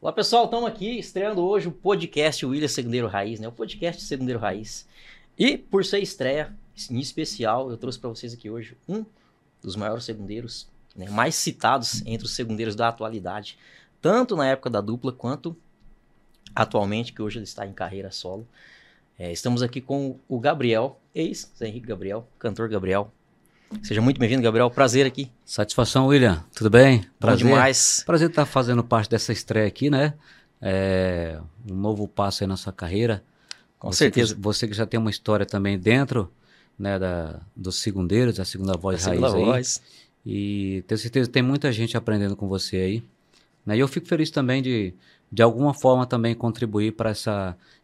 Olá pessoal, estamos aqui estreando hoje o podcast William Segundeiro Raiz, né? O podcast Segundeiro Raiz. E por ser estreia, em especial, eu trouxe para vocês aqui hoje um dos maiores segundeiros, né? mais citados entre os segundeiros da atualidade, tanto na época da dupla quanto atualmente, que hoje ele está em carreira solo. É, estamos aqui com o Gabriel, ex-Zé Henrique Gabriel, cantor Gabriel. Seja muito bem-vindo, Gabriel. Prazer aqui. Satisfação, William. Tudo bem? Prazer. Bom demais. Prazer estar fazendo parte dessa estreia aqui, né? É um novo passo aí na sua carreira. Com você certeza. Que, você que já tem uma história também dentro né, da, dos segundeiros, da segunda voz da raiz segunda aí. Voz. E tenho certeza que tem muita gente aprendendo com você aí. Né? E eu fico feliz também de, de alguma forma, também contribuir para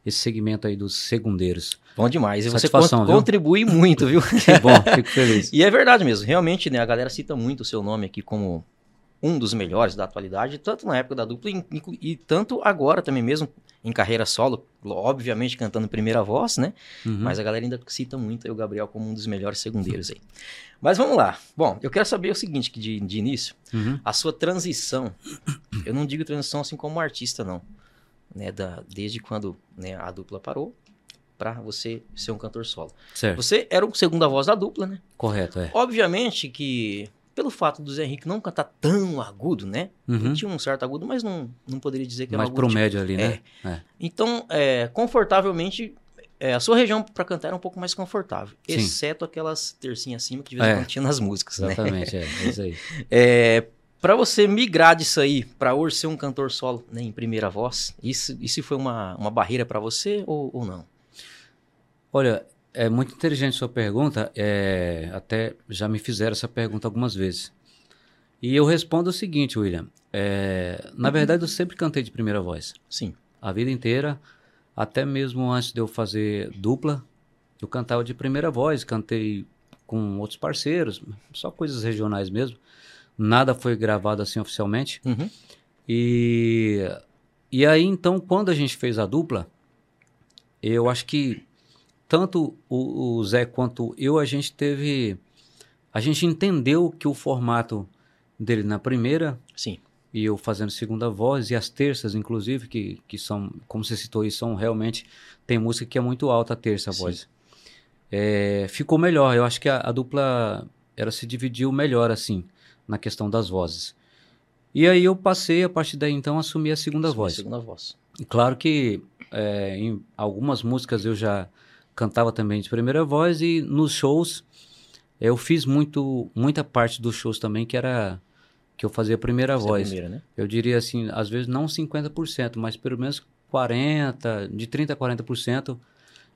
esse segmento aí dos segundeiros. Bom demais. E você viu? contribui muito, viu? que bom, fico feliz. e é verdade mesmo. Realmente, né, a galera cita muito o seu nome aqui como um dos melhores da atualidade, tanto na época da dupla e, e, tanto agora também mesmo em carreira solo, obviamente cantando primeira voz, né? Uhum. Mas a galera ainda cita muito o Gabriel como um dos melhores segundeiros aí. Mas vamos lá. Bom, eu quero saber o seguinte, que de, de início, uhum. a sua transição, eu não digo transição assim como artista, não. Né, da, desde quando né, a dupla parou para você ser um cantor solo. Certo. Você era o segunda voz da dupla, né? Correto, é. Obviamente que pelo fato do Zé Henrique não cantar tão agudo, né? Uhum. Ele tinha um certo agudo, mas não, não poderia dizer que Mais era agudo. Mais pro médio ali, né? É. É. Então, é, confortavelmente, é, a sua região para cantar era um pouco mais confortável, Sim. exceto aquelas tercinhas acima que de vez em é. quando tinha nas músicas, Exatamente, né? é, é isso aí. é, para você migrar disso aí para hoje ser um cantor solo né, em primeira voz, isso, isso foi uma, uma barreira para você ou, ou não? Olha, é muito inteligente sua pergunta. É, até já me fizeram essa pergunta algumas vezes. E eu respondo o seguinte, William. É, na verdade, eu sempre cantei de primeira voz. Sim. A vida inteira, até mesmo antes de eu fazer dupla, eu cantava de primeira voz. Cantei com outros parceiros, só coisas regionais mesmo. Nada foi gravado assim oficialmente. Uhum. E, e aí, então, quando a gente fez a dupla, eu acho que tanto o, o Zé quanto eu, a gente teve. A gente entendeu que o formato dele na primeira. Sim. E eu fazendo segunda voz, e as terças, inclusive, que, que são, como você citou aí, são realmente. Tem música que é muito alta a terça a voz. É, ficou melhor. Eu acho que a, a, dupla ela se dividiu melhor, assim, na questão das vozes. E aí eu passei, a partir daí então, a assumir a segunda Assumi voz. A segunda voz. E claro que é, em algumas músicas eu já cantava também de primeira voz e nos shows eu fiz muito muita parte dos shows também que era que eu fazia a primeira Você voz. A primeira, né? Eu diria assim, às vezes não 50%, mas pelo menos 40, de 30 a 40%,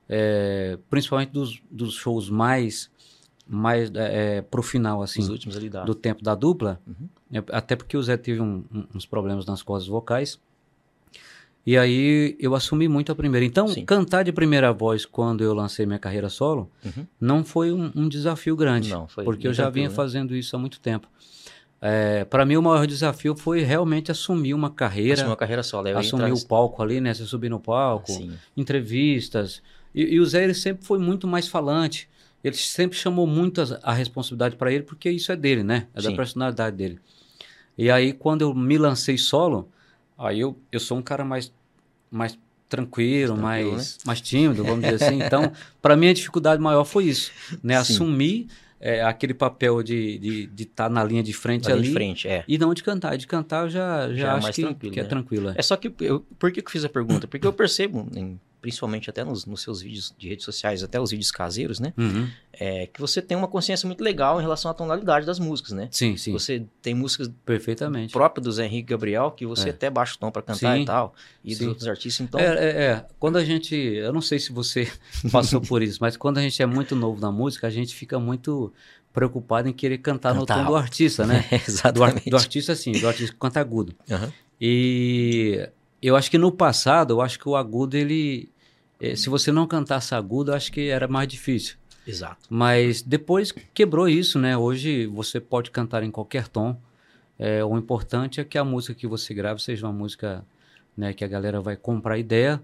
é, principalmente dos, dos shows mais mais é, pro final assim, Os últimos ali do tempo da dupla. Uhum. É, até porque o Zé teve um, uns problemas nas cordas vocais. E aí eu assumi muito a primeira. Então, Sim. cantar de primeira voz quando eu lancei minha carreira solo uhum. não foi um, um, desafio grande. Não, foi porque eu já vinha né? fazendo isso há muito tempo. É, para mim, o maior desafio foi realmente assumir uma carreira. Assumir uma carreira solo. assumir o palco ali, né? Você subir no palco, Sim. entrevistas. E, e, o Zé ele sempre foi muito mais falante. Ele sempre chamou muito a, a responsabilidade para ele, porque isso é dele, né? É Sim. da personalidade dele. E aí, quando eu me lancei solo, aí eu, eu sou um cara mais mais tranquilo, tranquilo mais, né? mais tímido, vamos dizer assim. Então, para mim, a dificuldade maior foi isso, né? Assumir é, aquele papel de estar de, de tá na linha de frente na ali. De frente, é. E não de cantar. De cantar eu já, já, já é acho que, tranquilo, que é né? tranquilo. É. é só que, eu, por que eu fiz a pergunta? Porque eu percebo, em principalmente até nos, nos, seus vídeos de redes sociais, até os vídeos caseiros, né? Uhum. É, que você tem uma consciência muito legal em relação à tonalidade das músicas, né? Sim, sim. Você tem músicas perfeitamente próprias do Zé Henrique Gabriel que você é. até baixa o tom para cantar sim, e tal, e sim. dos outros artistas. Então, é, é, é, quando a gente, eu não sei se você passou por isso, mas quando a gente é muito novo na música, a gente fica muito preocupado em querer cantar, cantar. no tom do artista, né? exatamente. Do, do, artista, sim, do artista que canta agudo. Uhum. E eu acho que no passado, eu acho que o agudo ele é, se você não cantasse agudo, acho que era mais difícil. Exato. Mas depois quebrou isso, né? Hoje você pode cantar em qualquer tom. É, o importante é que a música que você grave seja uma música né, que a galera vai comprar ideia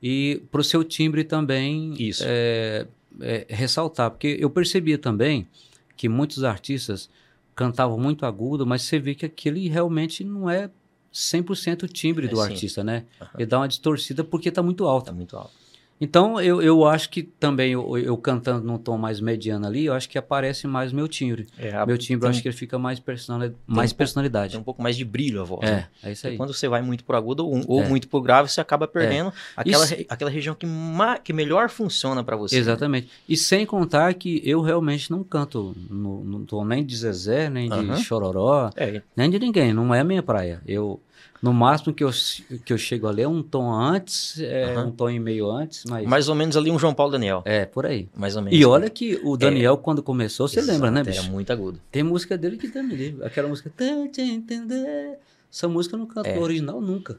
e para o seu timbre também isso. É, é, ressaltar. Porque eu percebia também que muitos artistas cantavam muito agudo, mas você vê que aquele realmente não é 100% o timbre É, do sim. artista, né? Aham. Ele dá uma distorcida porque tá muito alto. Tá muito alto. Então, eu, eu acho que também, eu, eu cantando num tom mais mediano ali, eu acho que aparece mais meu timbre. É, a- meu timbre, eu tem acho que ele fica mais, personali mais um pouco- personalidade. Tem um pouco mais de brilho a voz. né? É, é isso aí. quando você vai muito pro agudo ou, ou É. muito pro grave, você acaba perdendo aquela, aquela região que, ma- que melhor funciona pra você. né? Exatamente. E sem contar que eu realmente não canto no, no tom nem de Zezé, nem de Aham. Chororó, É, nem de ninguém. Não é a minha praia. Eu, no máximo que eu, que eu chego ali é um tom antes, é, Aham. um tom e meio antes, mas... mais ou menos ali um João Paulo Daniel. É, por aí. Mais ou menos. E olha que o Daniel, quando começou, você Exato, lembra, né, Era bicho? muito agudo. Tem música dele que dá me livre. Aquela música... Essa música eu não canto É. original nunca.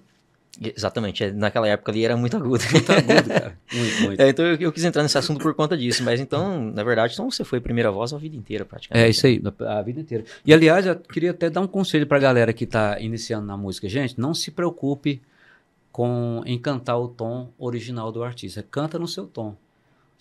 Exatamente. é, Naquela época ali era muito agudo. Muito agudo, cara. Muito, muito. É, então eu, eu quis entrar nesse assunto por conta disso. Mas então, na verdade, então você foi primeira voz a vida inteira, praticamente. É isso aí, a vida inteira. E aliás, eu queria até dar um conselho pra galera que tá iniciando na música. Gente, não se preocupe com em cantar o tom original do artista. Canta no seu tom.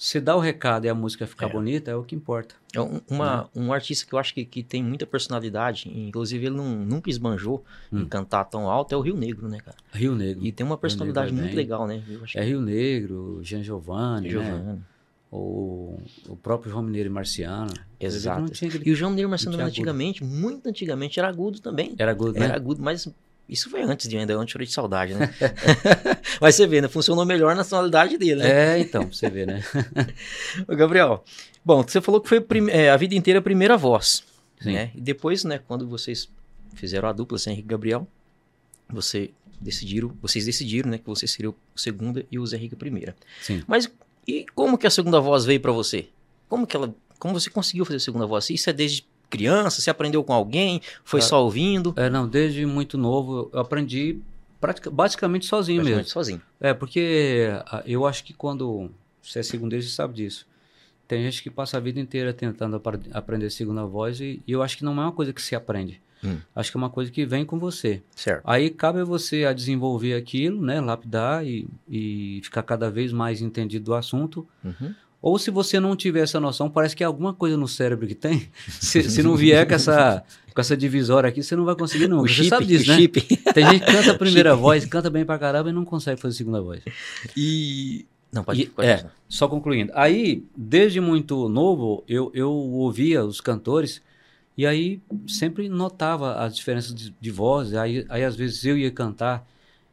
Se dá o recado e a música ficar É. bonita, é o que importa. É um, uma- Né? um artista que eu acho que, que tem muita personalidade, e, inclusive ele não, nunca esbanjou em Hum. cantar tão alto, é o Rio Negro, né, cara? Rio Negro. E tem uma personalidade vai muito bem. legal, né? É Rio Negro, Jean Giovanni, né? Giovanni. O, o próprio João Mineiro e Marciano. Exato. Aquele- E o João Mineiro Marciano tinha agudo. antigamente, muito antigamente, era agudo também. Era agudo, né? Era agudo, mas isso foi antes de ainda, antes de saudade, né? mas você vê, né? Funcionou melhor na tonalidade dele, né? É, então, pra você ver, né? Ô, Gabriel, bom, você falou que foi é, a vida inteira a primeira voz, Sim. né? E depois, né, quando vocês fizeram a dupla, sem Henrique e Gabriel, você decidiram, vocês decidiram, né, que você seria o segunda e o Zé Henrique a primeira. Sim. Mas e como que a segunda voz veio pra você? Como que ela, como você conseguiu fazer a segunda voz? Isso é desde criança? Você aprendeu com alguém? Foi Ah, só ouvindo? É, não, desde muito novo eu aprendi pratica- basicamente sozinho mesmo. Praticamente sozinho. É, porque ah, eu acho que quando você é segundeiro, você sabe disso. Tem gente que passa a vida inteira tentando aprender segunda voz e, e eu acho que não é uma coisa que se aprende. Hum. Acho que é uma coisa que vem com você. Certo. Aí cabe a você a desenvolver aquilo, né, lapidar e, e ficar cada vez mais entendido do assunto. Uhum. Ou se você não tiver essa noção, parece que é alguma coisa no cérebro que tem. Se, se não vier com essa, com essa divisória aqui, você não vai conseguir nunca. O Você chip, sabe disso, né? chip. Tem gente que canta a primeira voz, canta bem pra caramba e não consegue fazer a segunda voz. E não pode, E- pode é, só concluindo. Aí, desde muito novo, eu, eu ouvia os cantores e aí sempre notava as diferenças de, de voz. Aí, aí, às vezes, eu ia cantar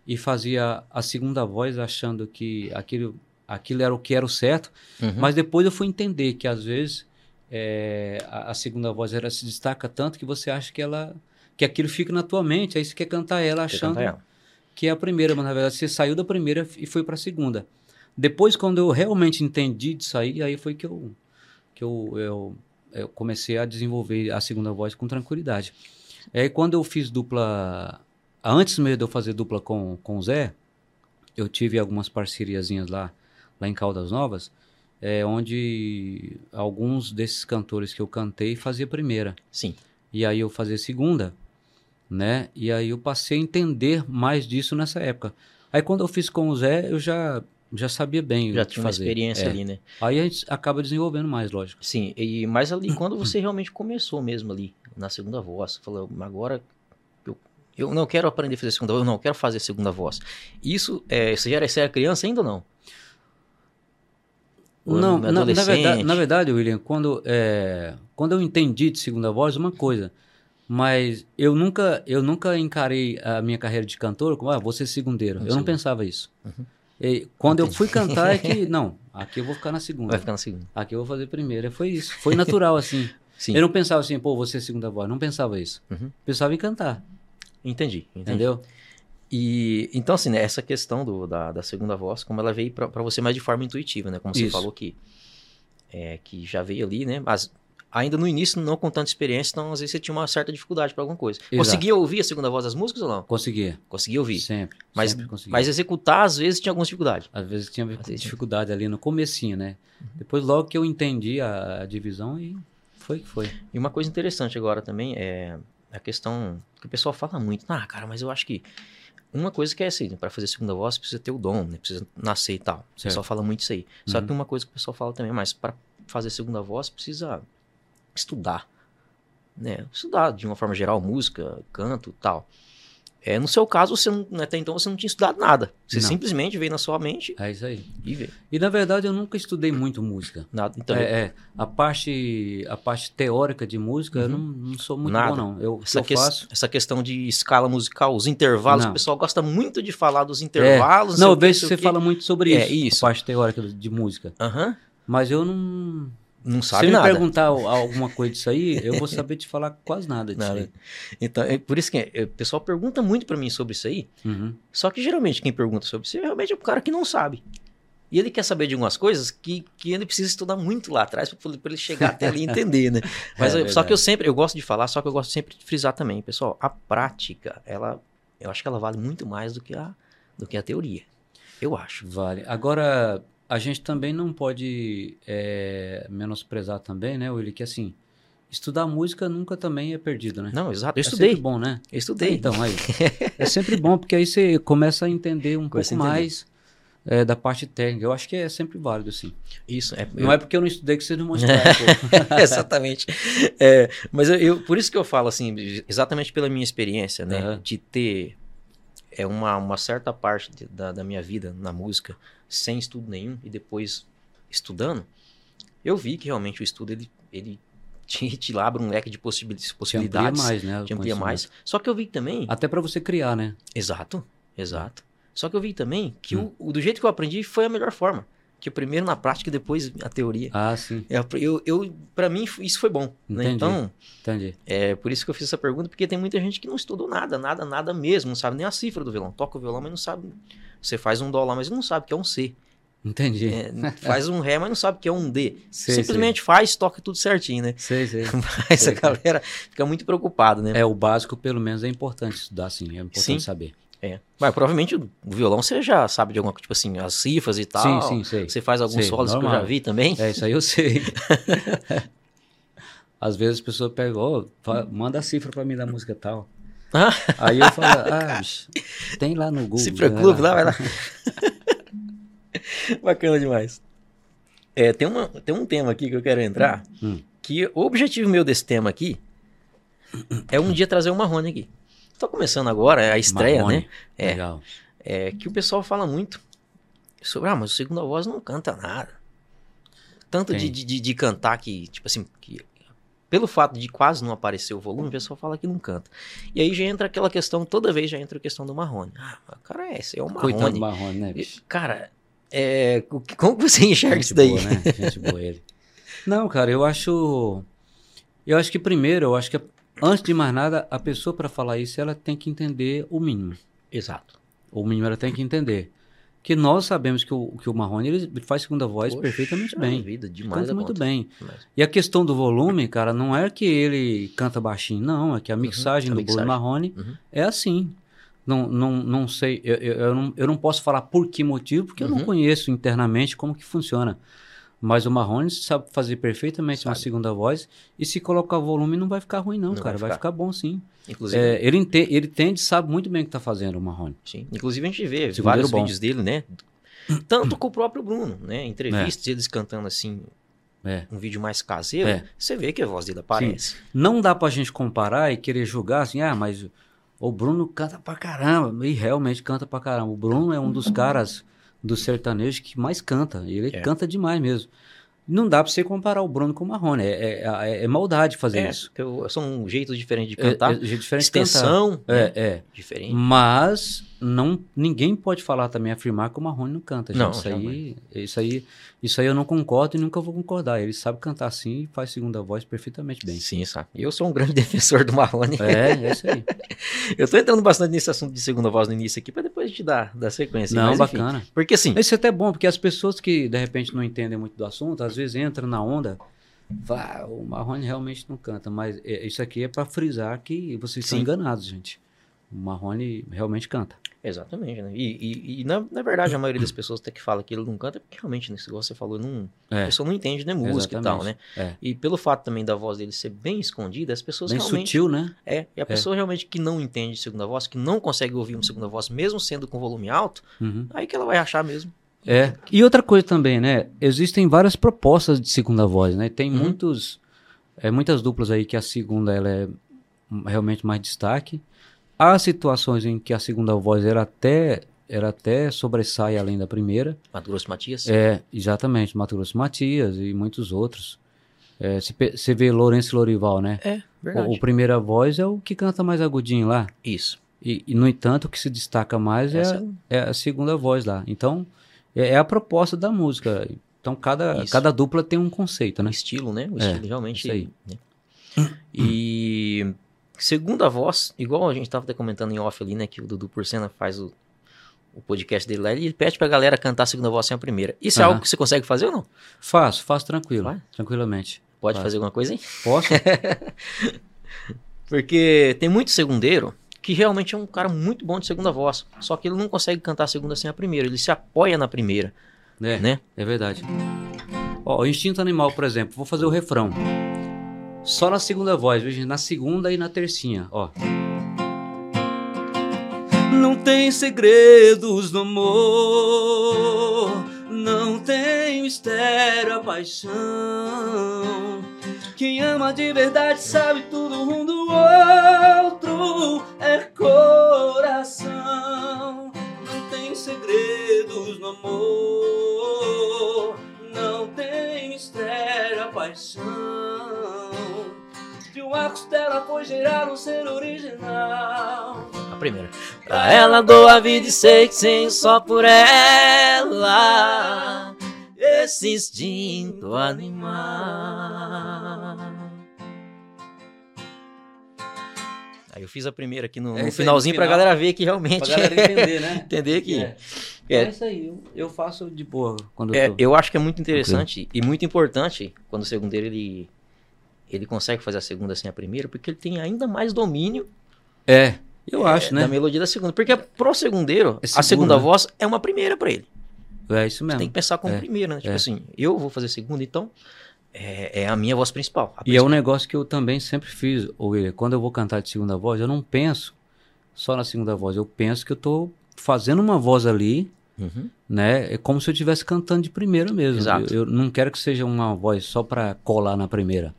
e fazia a segunda voz achando que aquilo, aquilo era o que era o certo. Uhum. Mas depois eu fui entender que, às vezes, é, a, a segunda voz ela se destaca tanto que você acha que ela que aquilo fica na tua mente. Aí você quer cantar ela achando canta ela. que é a primeira, mas na verdade você saiu da primeira e foi para a segunda. Depois, quando eu realmente entendi de sair, aí foi que eu, que eu, eu, eu comecei a desenvolver a segunda voz com tranquilidade. E aí, quando eu fiz dupla, antes mesmo de eu fazer dupla com, com o Zé, eu tive algumas parceriazinhas lá, lá em Caldas Novas, é, onde alguns desses cantores que eu cantei fazia primeira. Sim. E aí eu fazia segunda, né? E aí eu passei a entender mais disso nessa época. Aí quando eu fiz com o Zé, eu já já sabia bem Já tinha uma fazer. experiência É. ali, né? Aí a gente acaba desenvolvendo mais, lógico. Sim, e mas ali quando você realmente começou mesmo ali, na segunda voz, falou, agora eu, eu não quero aprender a fazer segunda voz, eu não quero fazer segunda voz. Isso, é, você já era, você era criança ainda ou não? Ou Não, na, na verdade, na verdade, William, quando, é, quando eu entendi de segunda voz, uma coisa, mas eu nunca, eu nunca encarei a minha carreira de cantor como, ah, vou ser segundeiro. Eu não segundo. pensava isso. Uhum. E quando eu fui cantar, é que, não, aqui eu vou ficar na segunda. Vai ficar na segunda. Aqui eu vou fazer primeira. Foi isso. Foi natural, assim. Sim, Eu não pensava assim, pô, você é segunda voz. Não pensava isso. Uhum. Pensava em cantar, entendi, entendi. entendeu? E então, assim, né, essa questão do, da, da segunda voz, como ela veio pra você mais de forma intuitiva, né? Como você Isso. falou que, é, que já veio ali, né? Mas ainda no início, não com tanta experiência, então às vezes você tinha uma certa dificuldade pra alguma coisa. Exato. Conseguia ouvir a segunda voz das músicas ou não? Conseguia. Conseguia ouvir. Sempre. Mas, sempre mas executar, às vezes, tinha alguma dificuldade. Às vezes tinha Às vezes- dificuldade ali no comecinho, né? Uhum. Depois logo que eu entendi a, a divisão e foi que foi. E uma coisa interessante agora também é a questão que o pessoal fala muito. Ah, cara, mas eu acho que uma coisa que é assim, para fazer segunda voz precisa ter o dom, né? Precisa nascer e tal. O pessoal fala muito isso aí. Só Uhum. que uma coisa que o pessoal fala também, mas para fazer segunda voz precisa estudar, né? Estudar de uma forma geral, música, canto, tal. É, no seu caso, você não, até então você não tinha estudado nada. Você Não. simplesmente veio na sua mente É isso aí. e veio. E na verdade eu nunca estudei muito música. Nada. Então, É, é, a parte a parte teórica de música eu não, não sou muito Uhum. Nada. bom não. Eu, essa, eu que- faço essa questão de escala musical, os intervalos, Não. o pessoal gosta muito de falar dos intervalos. Não, sei eu vejo que você fala muito sobre É, isso, isso. a parte teórica de música. Aham. Mas eu não. Não Se sabe me nada. perguntar alguma coisa disso aí, eu vou saber te falar quase nada disso Nada. aí. Então, é por isso que é, o pessoal pergunta muito pra mim sobre isso aí. Uhum. Só que geralmente quem pergunta sobre isso realmente é o cara que não sabe. E ele quer saber de algumas coisas que, que ele precisa estudar muito lá atrás para ele chegar até ali e entender, né? Mas É eu- só que eu sempre, eu gosto de falar, só que eu gosto sempre de frisar também, pessoal, a prática, ela, eu acho que ela vale muito mais do que a, do que a teoria. Eu acho. Vale. Agora, a gente também não pode é, menosprezar também, né, Willi, que assim, estudar música nunca também é perdido, né? Não, exato. Eu É estudei. sempre bom, né? Eu estudei. Então, aí. é sempre bom, porque aí você começa a entender um Começa pouco mais é, da parte técnica. Eu acho que é sempre válido, sim. Isso. É, Não é porque eu não estudei que você não mostrar. pô. exatamente. É, mas eu, eu- por isso que eu falo assim, exatamente pela minha experiência, né? Aham. De ter é uma, uma certa parte de- da, da minha vida na música sem estudo nenhum e depois estudando, eu vi que realmente o estudo ele, ele te, te abre um leque de possibil- Te amplia possibilidades. mais, né? te amplia mais. Só que eu vi também. Até para você criar, né? Exato, exato. Só que eu vi também que Hum. o, o- do jeito que eu aprendi foi a melhor forma. Que primeiro na prática e depois a teoria. Ah, sim. Eu, eu, eu, pra mim, isso foi bom. né? Entendi. Então, Entendi. é por isso que eu fiz essa pergunta, porque tem muita gente que não estudou nada, nada, nada mesmo, não sabe nem a cifra do violão. Toca o violão, mas não sabe. Você faz um dó lá, mas não sabe que é um C. Entendi. É, faz um ré, mas não sabe que é um D. Sei, Simplesmente faz, toca tudo certinho, né? Sei, sei. Mas Sei, a galera fica muito preocupada, né? É, o básico, pelo menos, é importante estudar, sim. É importante Sim. saber. É. Mas provavelmente o violão você já sabe de alguma coisa, tipo assim, as cifras e tal. Sim, sim, sei. Você faz alguns Sei, solos que eu já vi também. É, isso aí eu sei. Às vezes a pessoa pega, fa- manda a cifra pra mim da música tal. Ah. Aí eu falo, ah, bicho, tem lá no Google. Cifra né, Clube, lá, vai lá. Bacana demais. É, tem, uma, tem um tema aqui que eu quero entrar, Hum. que o objetivo meu desse tema aqui é um dia trazer o Marrone aqui. Tô começando agora, é a estreia, Marrone. né? É, Legal. é que o pessoal fala muito sobre, ah, mas o segunda voz não canta nada. Tanto de, de, de- cantar que, tipo assim, que pelo fato de quase não aparecer o volume, o pessoal fala que não canta. E aí já entra aquela questão, toda vez já entra a questão do Marrone. Ah, cara é esse, é o Marrone. Coitado do Marrone, né, bicho? Cara, é, como você enxerga Gente isso daí? boa, né? Gente boa ele. Não, cara, eu acho. Eu acho que primeiro, eu acho que antes de mais nada, a pessoa para falar isso, ela tem que entender o mínimo. Exato. O mínimo ela tem que entender. Que nós sabemos que o, que o Marrone ele faz segunda voz Poxa perfeitamente bem. Vida, demais Canta muito conta. bem. Mas- E a questão do volume, cara, não é que ele canta baixinho, não. É que a mixagem a do. Bruno Marrone Uhum. é assim. Não, não, não sei, eu, eu, eu não, eu não posso falar por que motivo, porque eu não Uhum. conheço internamente como que funciona. Mas o Marrone sabe fazer perfeitamente uma Sabe. segunda voz. E se colocar volume, não vai ficar ruim, não, Não cara. vai Vai ficar. ficar, bom sim. Inclusive, É, ele, ente, ele entende, sabe muito bem o que tá fazendo, o Marrone. sim. Inclusive a gente vê Segundeiro vários bom. vídeos dele, né? Tanto com o próprio Bruno, né? Entrevistas eles cantando assim, É. um vídeo mais caseiro, É. você vê que a voz dele aparece. Não dá pra gente comparar e querer julgar assim, ah, mas o Bruno canta pra caramba. E realmente canta pra caramba. O Bruno é um dos caras do sertanejo que mais canta. Ele É. canta demais mesmo. Não dá pra você comparar o Bruno com o Marrone. É, é, é- é maldade fazer É, isso. eu- são um jeito diferente de É, cantar. é jeito diferente de cantar. extensão, né? É, é. Diferente. Mas não, ninguém pode falar também, afirmar que o Marrone não canta. Gente. Não, isso, aí, isso, aí, isso aí eu não concordo e nunca vou concordar. Ele sabe cantar assim e faz segunda voz perfeitamente bem. Sim, sabe? Eu sou um grande defensor do Marrone. É, é isso aí. Eu tô entrando bastante nesse assunto de segunda voz no início aqui, pra depois a gente dar, dar sequência. Não, Mas, enfim, bacana. Porque assim, Isso é até bom, porque as pessoas que de repente não entendem muito do assunto, às vezes entram na onda, vá, o Marrone realmente não canta, mas é- isso aqui é para frisar que vocês estão Sim. enganados, gente. O Marrone realmente canta. Exatamente, né? E, e- e, na, na verdade, a maioria das pessoas até que fala que ele não canta, é porque realmente, nesse igual você falou, não, a É, pessoa não entende né, música e tal, né? é. E pelo fato também da voz dele ser bem escondida, as pessoas Bem realmente. sutil, né? É, e a pessoa realmente que não entende segunda voz, que não consegue ouvir uma segunda voz, mesmo sendo com volume alto, Uhum. aí que ela vai achar mesmo. É. E outra coisa também, né? Existem várias propostas de segunda voz, né? Tem Uhum. muitos, é, muitas duplas aí que a segunda ela é realmente mais destaque. Há situações em que a segunda voz era até era até sobressai além da primeira. Mato Grosso Matias? É, exatamente, Mato Grosso Matias e muitos outros. É, você vê Lourenço Lorival, né? É, verdade. O, o, primeira voz é o que canta mais agudinho lá. Isso. E, e no entanto, o que se destaca mais é, a, é a segunda voz lá. Então, é, é, a proposta da música. Então, cada, cada dupla tem um conceito, né? estilo, né? O é, estilo realmente. Isso aí. Né? E segunda voz, igual a gente estava comentando em off ali, né? Que o Dudu Porcena faz o, o podcast dele lá, ele pede pra galera cantar a segunda voz sem a primeira. Isso é algo que você consegue fazer ou não? Faço, faço tranquilo, Vai? tranquilamente. Pode fazer alguma coisa, hein? Posso. Porque tem muito segundeiro que realmente é um cara muito bom de segunda voz, só que ele não consegue cantar a segunda sem a primeira, ele se apoia na primeira. É, né? é verdade. Ó, o instinto animal, por exemplo, vou fazer o refrão. Só na segunda voz, veja, na segunda e na tercinha, ó. Não tem segredos no amor, não tem mistério a paixão. Quem ama de verdade sabe tudo um do outro, é coração. Não tem segredos no amor, não tem mistério a paixão. De uma costela foi gerar um ser original primeira. Pra ela dou a vida e sei que sim, só por ela. Esse instinto animal. Aí eu fiz a primeira aqui no, é no finalzinho final, pra galera ver que realmente. Pra galera entender, né? entender que. É. É. é isso aí, eu, eu, faço de boa quando é, eu tô... Eu acho que é muito interessante okay. e muito importante quando o segundeiro ele, ele consegue fazer a segunda sem a primeira, porque ele tem ainda mais domínio. É. Eu acho, é, né? Da melodia da segunda. Porque pro segundeiro, é a segunda né? voz é uma primeira para ele. É isso mesmo. Você tem que pensar como é, primeira, né? Tipo é. assim, eu vou fazer segunda, então é, é a minha voz principal. E é um negócio que eu também sempre fiz, William. Quando eu vou cantar de segunda voz, eu não penso só na segunda voz. Eu penso que eu tô fazendo uma voz ali, uhum. né? É como se eu estivesse cantando de primeira mesmo. Exato. Eu, eu não quero que seja uma voz só para colar na primeira,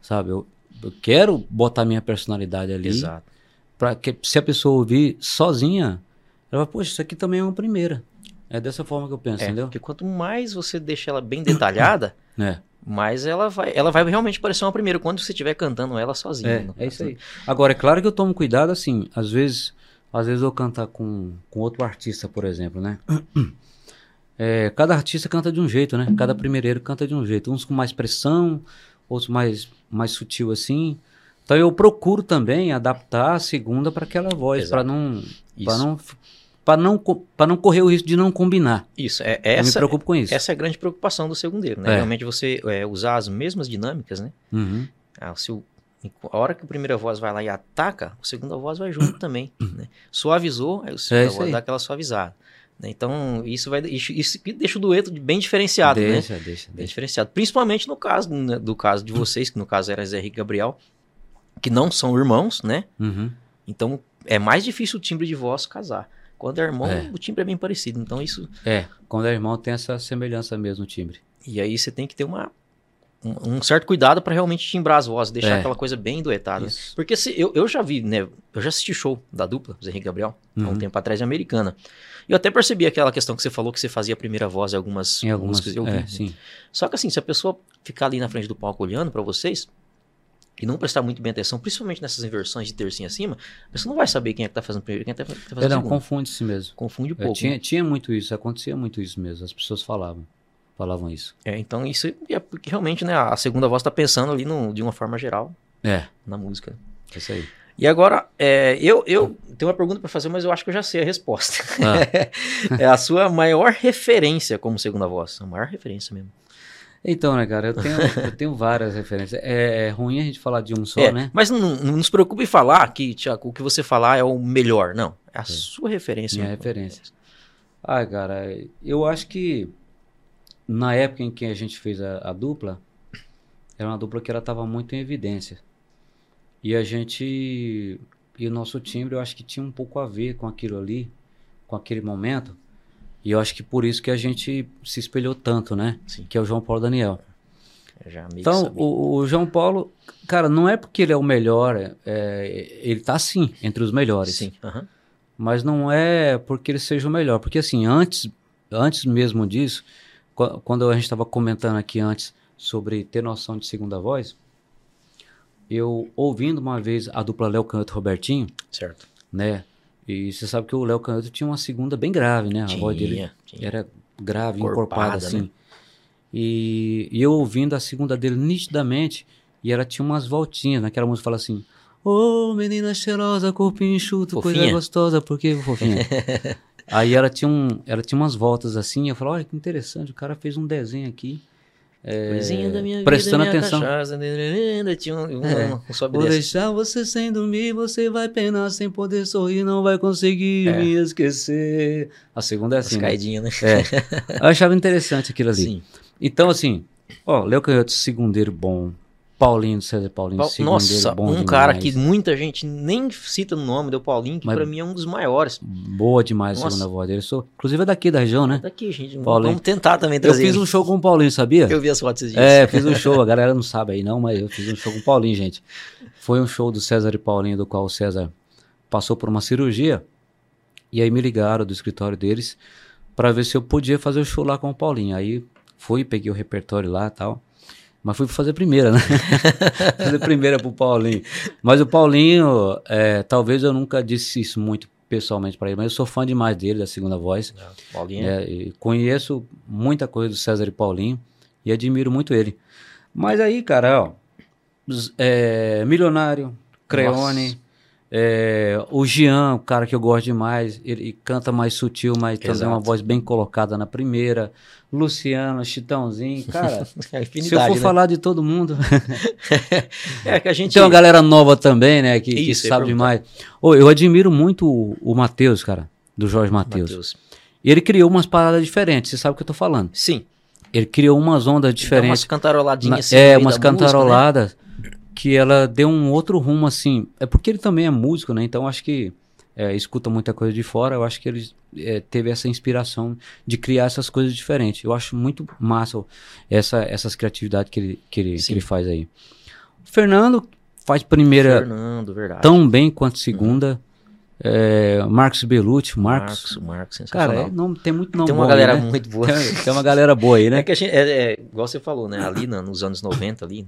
sabe? Eu, eu quero botar minha personalidade ali. Exato para que se a pessoa ouvir sozinha, ela vai, poxa, isso aqui também é uma primeira. É dessa forma que eu penso, é, entendeu? Porque quanto mais você deixa ela bem detalhada, é. mais ela vai, ela vai realmente parecer uma primeira quando você estiver cantando ela sozinha. É, é isso aí. Agora, é claro que eu tomo cuidado, assim, às vezes, às vezes eu cantar com, com outro artista, por exemplo, né? É, cada artista canta de um jeito, né? Cada primeireiro canta de um jeito. Uns com mais pressão, outros mais, mais sutil assim. Então eu procuro também adaptar a segunda para aquela voz, para não, para não, para não, não correr o risco de não combinar. Isso é essa. Eu me preocupo com isso. Essa é a grande preocupação do segundeiro, né? É. Realmente você é, usar as mesmas dinâmicas, né? Uhum. Ah, se o, a hora que a primeira voz vai lá e ataca, a segunda voz vai junto também. Né? Suavizou, aí a segunda é voz aí. dá aquela suavizada. Né? Então, isso vai isso, isso deixa o dueto bem diferenciado, deixa, né? Deixa, deixa. Bem diferenciado. Principalmente no caso né, do caso de vocês, que no caso era Zé Henrique Gabriel, que não são irmãos, né? Uhum. Então é mais difícil o timbre de voz casar. Quando é irmão, é. o timbre é bem parecido. Então isso. É, quando é irmão tem essa semelhança mesmo no timbre. E aí você tem que ter uma, um, um certo cuidado para realmente timbrar as vozes, deixar é. aquela coisa bem duetada. Isso. Porque se, eu, eu já vi, né? Eu já assisti show da dupla, Zé Henrique Gabriel, uhum. há um uhum. tempo atrás, em Americana. Eu até percebi aquela questão que você falou que você fazia a primeira voz em algumas, em algumas músicas. Eu vi. É, sim. Só que assim, se a pessoa ficar ali na frente do palco olhando para vocês, e não prestar muito bem atenção, principalmente nessas inversões de tercinho acima, a pessoa não vai saber quem é que tá fazendo primeiro, quem é que tá, fazendo é, não, confunde-se mesmo. Confunde um pouco. tinha, né? tinha muito isso, acontecia muito isso mesmo, as pessoas falavam, falavam isso. É, então isso é porque realmente, né, a segunda voz tá pensando ali no, de uma forma geral é. na música. É isso aí. E agora, é, eu, eu tenho uma pergunta para fazer, mas eu acho que eu já sei a resposta. Ah. é a sua maior referência como segunda voz, a maior referência mesmo. Então, né, cara, eu tenho, eu tenho várias referências. É, é, ruim a gente falar de um só, é, né? Mas não, não nos preocupe em falar que Tiago, o que você falar é o melhor. Não, é a é. sua referência. Minha referência. Ah, cara, eu acho que na época em que a gente fez a, a dupla, era uma dupla que ela estava muito em evidência. E a gente. E o nosso timbre, eu acho que tinha um pouco a ver com aquilo ali, com aquele momento. E eu acho que por isso que a gente se espelhou tanto, né? Sim. Que é o João Paulo Daniel. então, o, o, João Paulo, cara, não é porque ele é o melhor, é, é ele tá sim, entre os melhores. Sim. Uhum. Mas não é porque ele seja o melhor. Porque assim, antes, antes mesmo disso, quando a gente estava comentando aqui antes sobre ter noção de segunda voz, eu ouvindo uma vez a dupla Léo Canto Robertinho. Certo. Né? E você sabe que o Léo Canto tinha uma segunda bem grave, né? A tinha, voz dele tinha. era grave, encorpada, encorpada assim. Né? E, e, eu ouvindo a segunda dele nitidamente, e ela tinha umas voltinhas, naquela música fala assim: Ô oh, menina cheirosa, corpinho enxuto, fofinha. coisa gostosa, porque fofinha. Aí ela tinha, um, ela tinha umas voltas assim, eu falei, olha que interessante, o cara fez um desenho aqui. É, Coisinha da minha prestando vida, atenção. Cachaça, tinha um, um, é. um Vou deixar você sem dormir, você vai penar sem poder sorrir, não vai conseguir é. me esquecer. A segunda é assim. As né? né? É. Eu achava interessante aquilo ali. Sim. Então, assim, ó, Léo Canhoto, segundeiro bom. Paulinho, César Paulinho, pa Nossa, bom um demais. cara que muita gente nem cita no nome do Paulinho, que Mas, pra mim é um dos maiores. Boa demais Nossa. a segunda voz dele. Sou, inclusive é daqui da região, né? Daqui, gente. Paulinho. Vamos tentar também trazer. Eu fiz um show com o Paulinho, sabia? Eu vi as fotos esses dias. É, fiz um show. A galera não sabe aí não, mas eu fiz um show com o Paulinho, gente. Foi um show do César e Paulinho, do qual o César passou por uma cirurgia. E aí me ligaram do escritório deles para ver se eu podia fazer o show lá com o Paulinho. Aí Fui, peguei o repertório lá e tal. Mas fui fazer primeira, né? fazer primeira pro Paulinho. Mas o Paulinho, é, talvez eu nunca disse isso muito pessoalmente para ele, mas eu sou fã demais dele, da segunda voz. É, Paulinho. É, conheço muita coisa do César e Paulinho e admiro muito ele. Mas aí, cara, ó, é, Milionário, Creone. É, o Jean, o cara que eu gosto demais, ele canta mais sutil, mas Exato. também uma voz bem colocada na primeira. Luciano, Chitãozinho, cara. é se eu for né? falar de todo mundo. é que a gente. Tem uma galera nova também, né, que, Isso, que sabe demais. Oh, eu admiro muito o, o Matheus, cara, do Jorge Matheus. Ele criou umas paradas diferentes, você sabe o que eu tô falando? Sim. Ele criou umas ondas diferentes. Então, umas cantaroladinhas assim. É, umas cantaroladas. Música, né? Que ela deu um outro rumo assim. É porque ele também é músico, né? Então acho que é, escuta muita coisa de fora. Eu acho que ele é, teve essa inspiração de criar essas coisas diferentes. Eu acho muito massa essa, essas criatividades que ele, que ele, que ele faz aí. O Fernando faz primeira Fernando, tão bem quanto segunda. Uhum. É, Marcos Belucci, Marcos. Marcos, Marcos sensacional. Cara, é, não, tem muito nome Tem uma galera aí, né? muito boa. Tem, tem, uma galera boa aí, né? É que a gente, é, é, igual você falou, né? Ali nos anos 90, ali,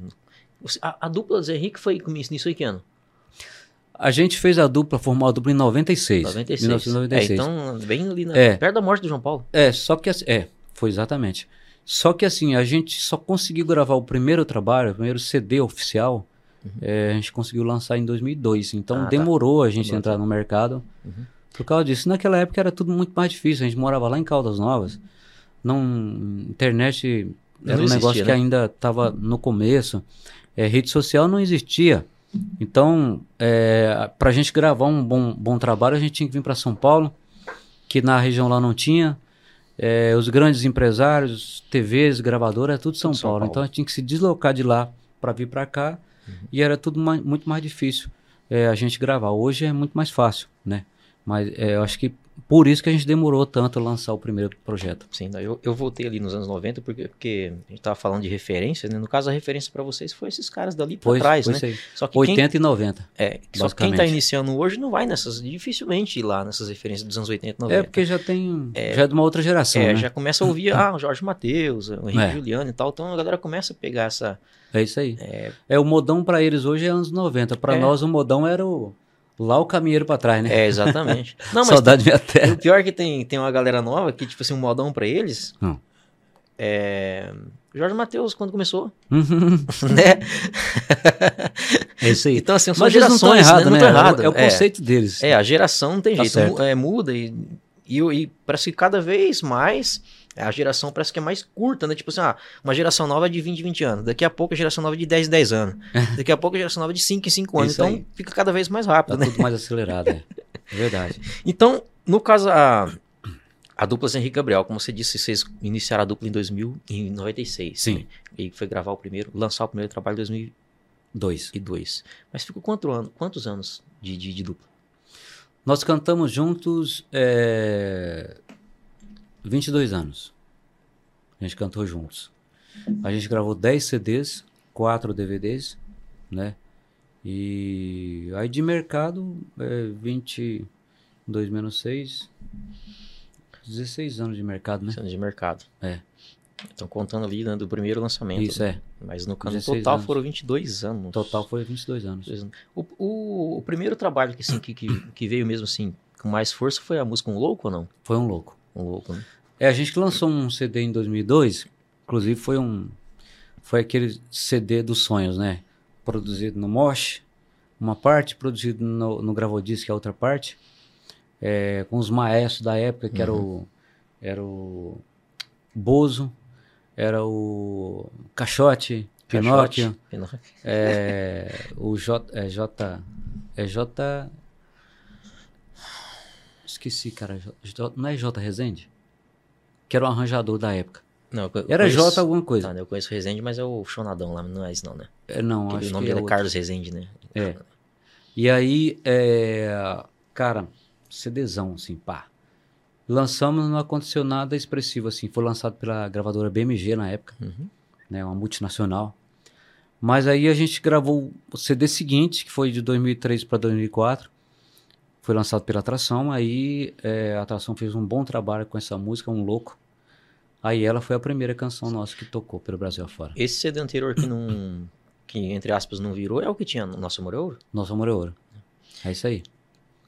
a, a dupla Zé Henrique foi nisso aí que ano? A gente fez a dupla, formou a dupla em 96. 96. 1996. É, então, bem ali, na, é. perto da morte do João Paulo. É, só que é, foi exatamente. Só que assim, a gente só conseguiu gravar o primeiro trabalho, o primeiro CD oficial, uhum. é, a gente conseguiu lançar em 2002. Então ah, tá. demorou tá. a gente entrar no mercado. Uhum. Por causa disso, naquela época era tudo muito mais difícil. A gente morava lá em Caldas Novas. Não, internet era não um existia, negócio né? que ainda estava no começo é, rede social não existia. Então, é, para a gente gravar um bom, bom trabalho, a gente tinha que vir para São Paulo, que na região lá não tinha. É, os grandes empresários, TVs, gravadoras, é tudo São, tudo Paulo. São Paulo. Então a gente tinha que se deslocar de lá para vir para cá uhum. e era tudo mais, muito mais difícil é, a gente gravar. Hoje é muito mais fácil, né? Mas é, eu acho que por isso que a gente demorou tanto a lançar o primeiro projeto. Sim, eu, eu voltei ali nos anos 90 porque, porque a gente estava falando de referências, né? No caso, a referência para vocês foi esses caras dali para trás, né? Aí. Só que 80 quem, e 90. É, só que quem está iniciando hoje não vai nessas, dificilmente ir lá nessas referências dos anos 80 e 90. É, porque já tem, é, já é de uma outra geração, É, né? já começa a ouvir, ah, o Jorge Matheus, o Henrique é. Juliano e tal, então a galera começa a pegar essa... É isso aí. É, é o modão para eles hoje é anos 90, para é. nós o modão era o Lá o caminheiro para trás, né? É, exatamente. Não, Saudade tem, minha terra. O pior é que tem, tem uma galera nova que, tipo assim, um modão para eles. Hum. É. Jorge Matheus, quando começou. Uhum. né? É isso aí. Então, assim, são Mas gerações, não estão né? errados, né? É, o é. conceito deles. É, a geração não tem tá jeito. Certo. É, muda e, e, e parece que cada vez mais a geração parece que é mais curta, né? Tipo assim, ah, uma geração nova é de 20, 20 anos. Daqui a pouco a geração nova é de 10, 10 anos. Daqui a pouco a geração nova é de 5 em 5 anos. Isso então aí. fica cada vez mais rápido, tá né? tudo mais acelerado, é. é verdade. Então, no caso, a, a dupla Henrique Gabriel, como você disse, vocês iniciaram a dupla em 2096. Sim. Né? E foi gravar o primeiro, lançar o primeiro trabalho em 2002. E dois. Mas ficou quanto ano, quantos anos de, de, de dupla? Nós cantamos juntos é, 22 anos. A gente cantou juntos. A gente gravou 10 CDs, 4 DVDs, né? E aí de mercado, é 22 menos 6, 16 anos de mercado, né? anos de mercado. É. Estão contando ali né, do primeiro lançamento. Isso, né? é. Mas no, 16 total anos. foram 22 anos. No total foi 22 anos. O, o, o primeiro trabalho que, assim, que, que, que veio mesmo assim com mais força foi a música Um Louco ou não? Foi um louco. Um Louco, né? É, a gente lançou um CD em 2002, inclusive foi um foi aquele CD dos sonhos, né? Produzido no Mosh, uma parte, produzido no, no Gravodisc, a outra parte, é, com os maestros da época, que era o era o Bozo, era o Caixote, Pinóquio, Pinóquio. é, o J, é J, é J, esqueci, cara, não é J Rezende? Que era o arranjador da época. Não, eu Era conheço- J alguma coisa. Tá, né, eu conheço o Rezende, mas é o Chonadão lá, não é isso não, né? É, não, Aquele- acho o nome que é dele é outro. Carlos Rezende, né? É. E aí, é, cara, CDzão, assim, pá. Lançamos, não aconteceu nada expressivo, assim. Foi lançado pela gravadora BMG na época, Uhum. né? Uma multinacional. Mas aí a gente gravou o CD seguinte, que foi de 2003 para 2004. Foi lançado pela Atração. Aí é, a Atração fez um bom trabalho com essa música, Um Louco. Aí ela foi a primeira canção nossa que tocou pelo Brasil afora. Esse CD anterior que não. que entre aspas não virou é o que tinha no Nosso Amor é Ouro. Nosso Amor é Ouro. É isso aí.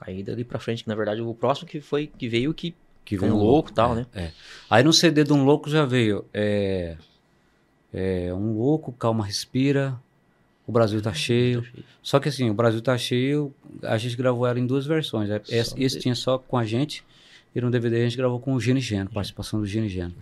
Aí dali pra frente, que na verdade o próximo que foi que veio que Que vem um louco e tal, é, né? É. Aí no CD de um louco já veio é, é, um louco, calma, respira. O Brasil tá cheio. Só que assim, o Brasil tá cheio. A gente gravou ela em duas versões. É, Esse, esse tinha só com a gente e no DVD a gente gravou com o Gino e Geno, participação do Gino e Geno.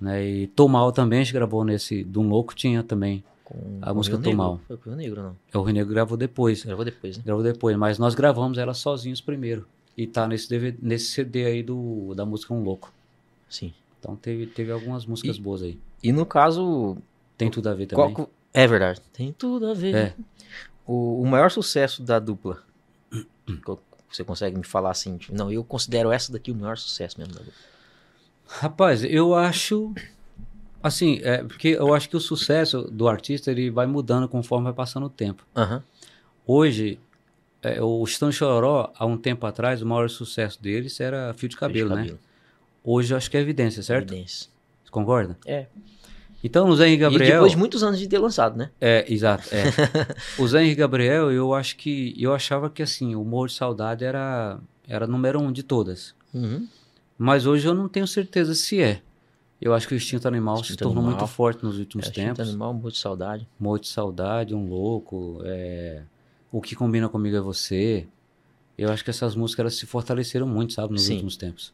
Né? E Tô Mal também a gente gravou nesse de um louco tinha também. com A música Rio Tô Negro. Mal. Foi com o Rio Negro, não. É, O Rio Negro gravou depois. Gravou depois, né? Gravou depois, mas nós gravamos ela sozinhos primeiro. E tá nesse, DVD, nesse CD aí do, da música Um Louco. Sim. Então teve, teve algumas músicas E- boas aí. E no caso. Tem tudo a ver qual também. que- é verdade. Tem tudo a ver. É. O, o maior sucesso da dupla. Você consegue me falar assim? tipo, não, eu considero essa daqui o maior sucesso mesmo da dupla. Rapaz, eu acho. Assim, é, porque eu acho que o sucesso do artista ele vai mudando conforme vai passando o tempo. Aham. Hoje, é, o Chitão Choró, há um tempo atrás, o maior sucesso deles era Fio de Cabelo, né? Hoje eu acho que é evidência, certo? Evidência. Você concorda? É. Então, o Zé Henrique E Gabriel. depois de muitos anos de ter lançado, né? É, exato. É. o Zé Henrique Gabriel, eu acho que. Eu achava que assim, o Morro de Saudade era, era número um de todas. Uhum. Mas hoje eu não tenho certeza se é. Eu acho que o instinto animal se Instinto tornou Animal. muito forte nos últimos É, tempos. Instinto Animal, muito de saudade. Morro de Saudade, Um Louco, é, O Que Combina Comigo é Você. Eu acho que essas músicas elas se fortaleceram muito, sabe, nos Sim. últimos tempos.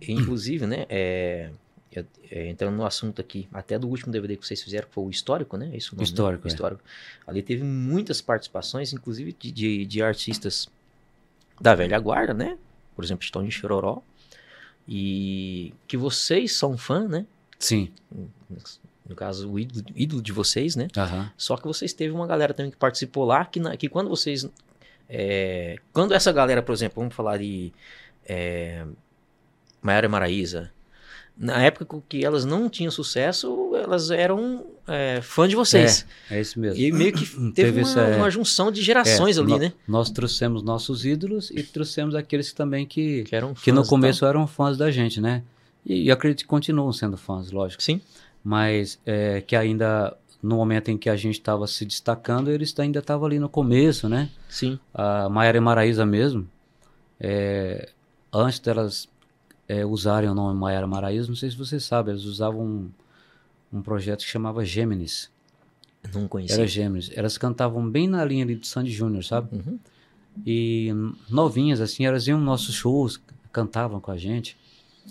E, Inclusive, né? É, é, é, entrando no assunto aqui, até do último DVD que vocês fizeram, que foi o histórico, né? Isso nome, né? Histórico, é. Histórico. Ali teve muitas participações, inclusive de, de, de artistas da velha guarda, né? Por exemplo, Estão de Chororó. E que vocês são fã, né? Sim. No caso, o ídolo, ídolo de vocês, né? Aham. Só que vocês teve uma galera também que participou lá, que, na- que quando vocês. é, quando essa galera, por exemplo, vamos falar de é, Maiara Maraíza, na época que elas não tinham sucesso, elas eram é, fã de vocês. É isso mesmo. E meio que teve, Teve uma, essa- é. uma junção de gerações É, ali, nó- né? Nós trouxemos nossos ídolos e trouxemos aqueles que também que, Que eram que no começo eram fãs da gente, né? E, e acredito que continuam sendo fãs, lógico. Sim. Mas é, que ainda, no momento em que a gente estava se destacando, eles ainda estavam ali no começo, né? Sim. A Maiara e Maraíza mesmo, é, antes delas é, usarem o nome Maiara Maraíza, não sei se você sabe, eles usavam um, um projeto que chamava Gêmenes. Não conheci. Era Gêmenes. Elas cantavam bem na linha de Sandy Júnior, sabe? Uhum. E novinhas, assim, elas iam nos nossos shows, cantavam com a gente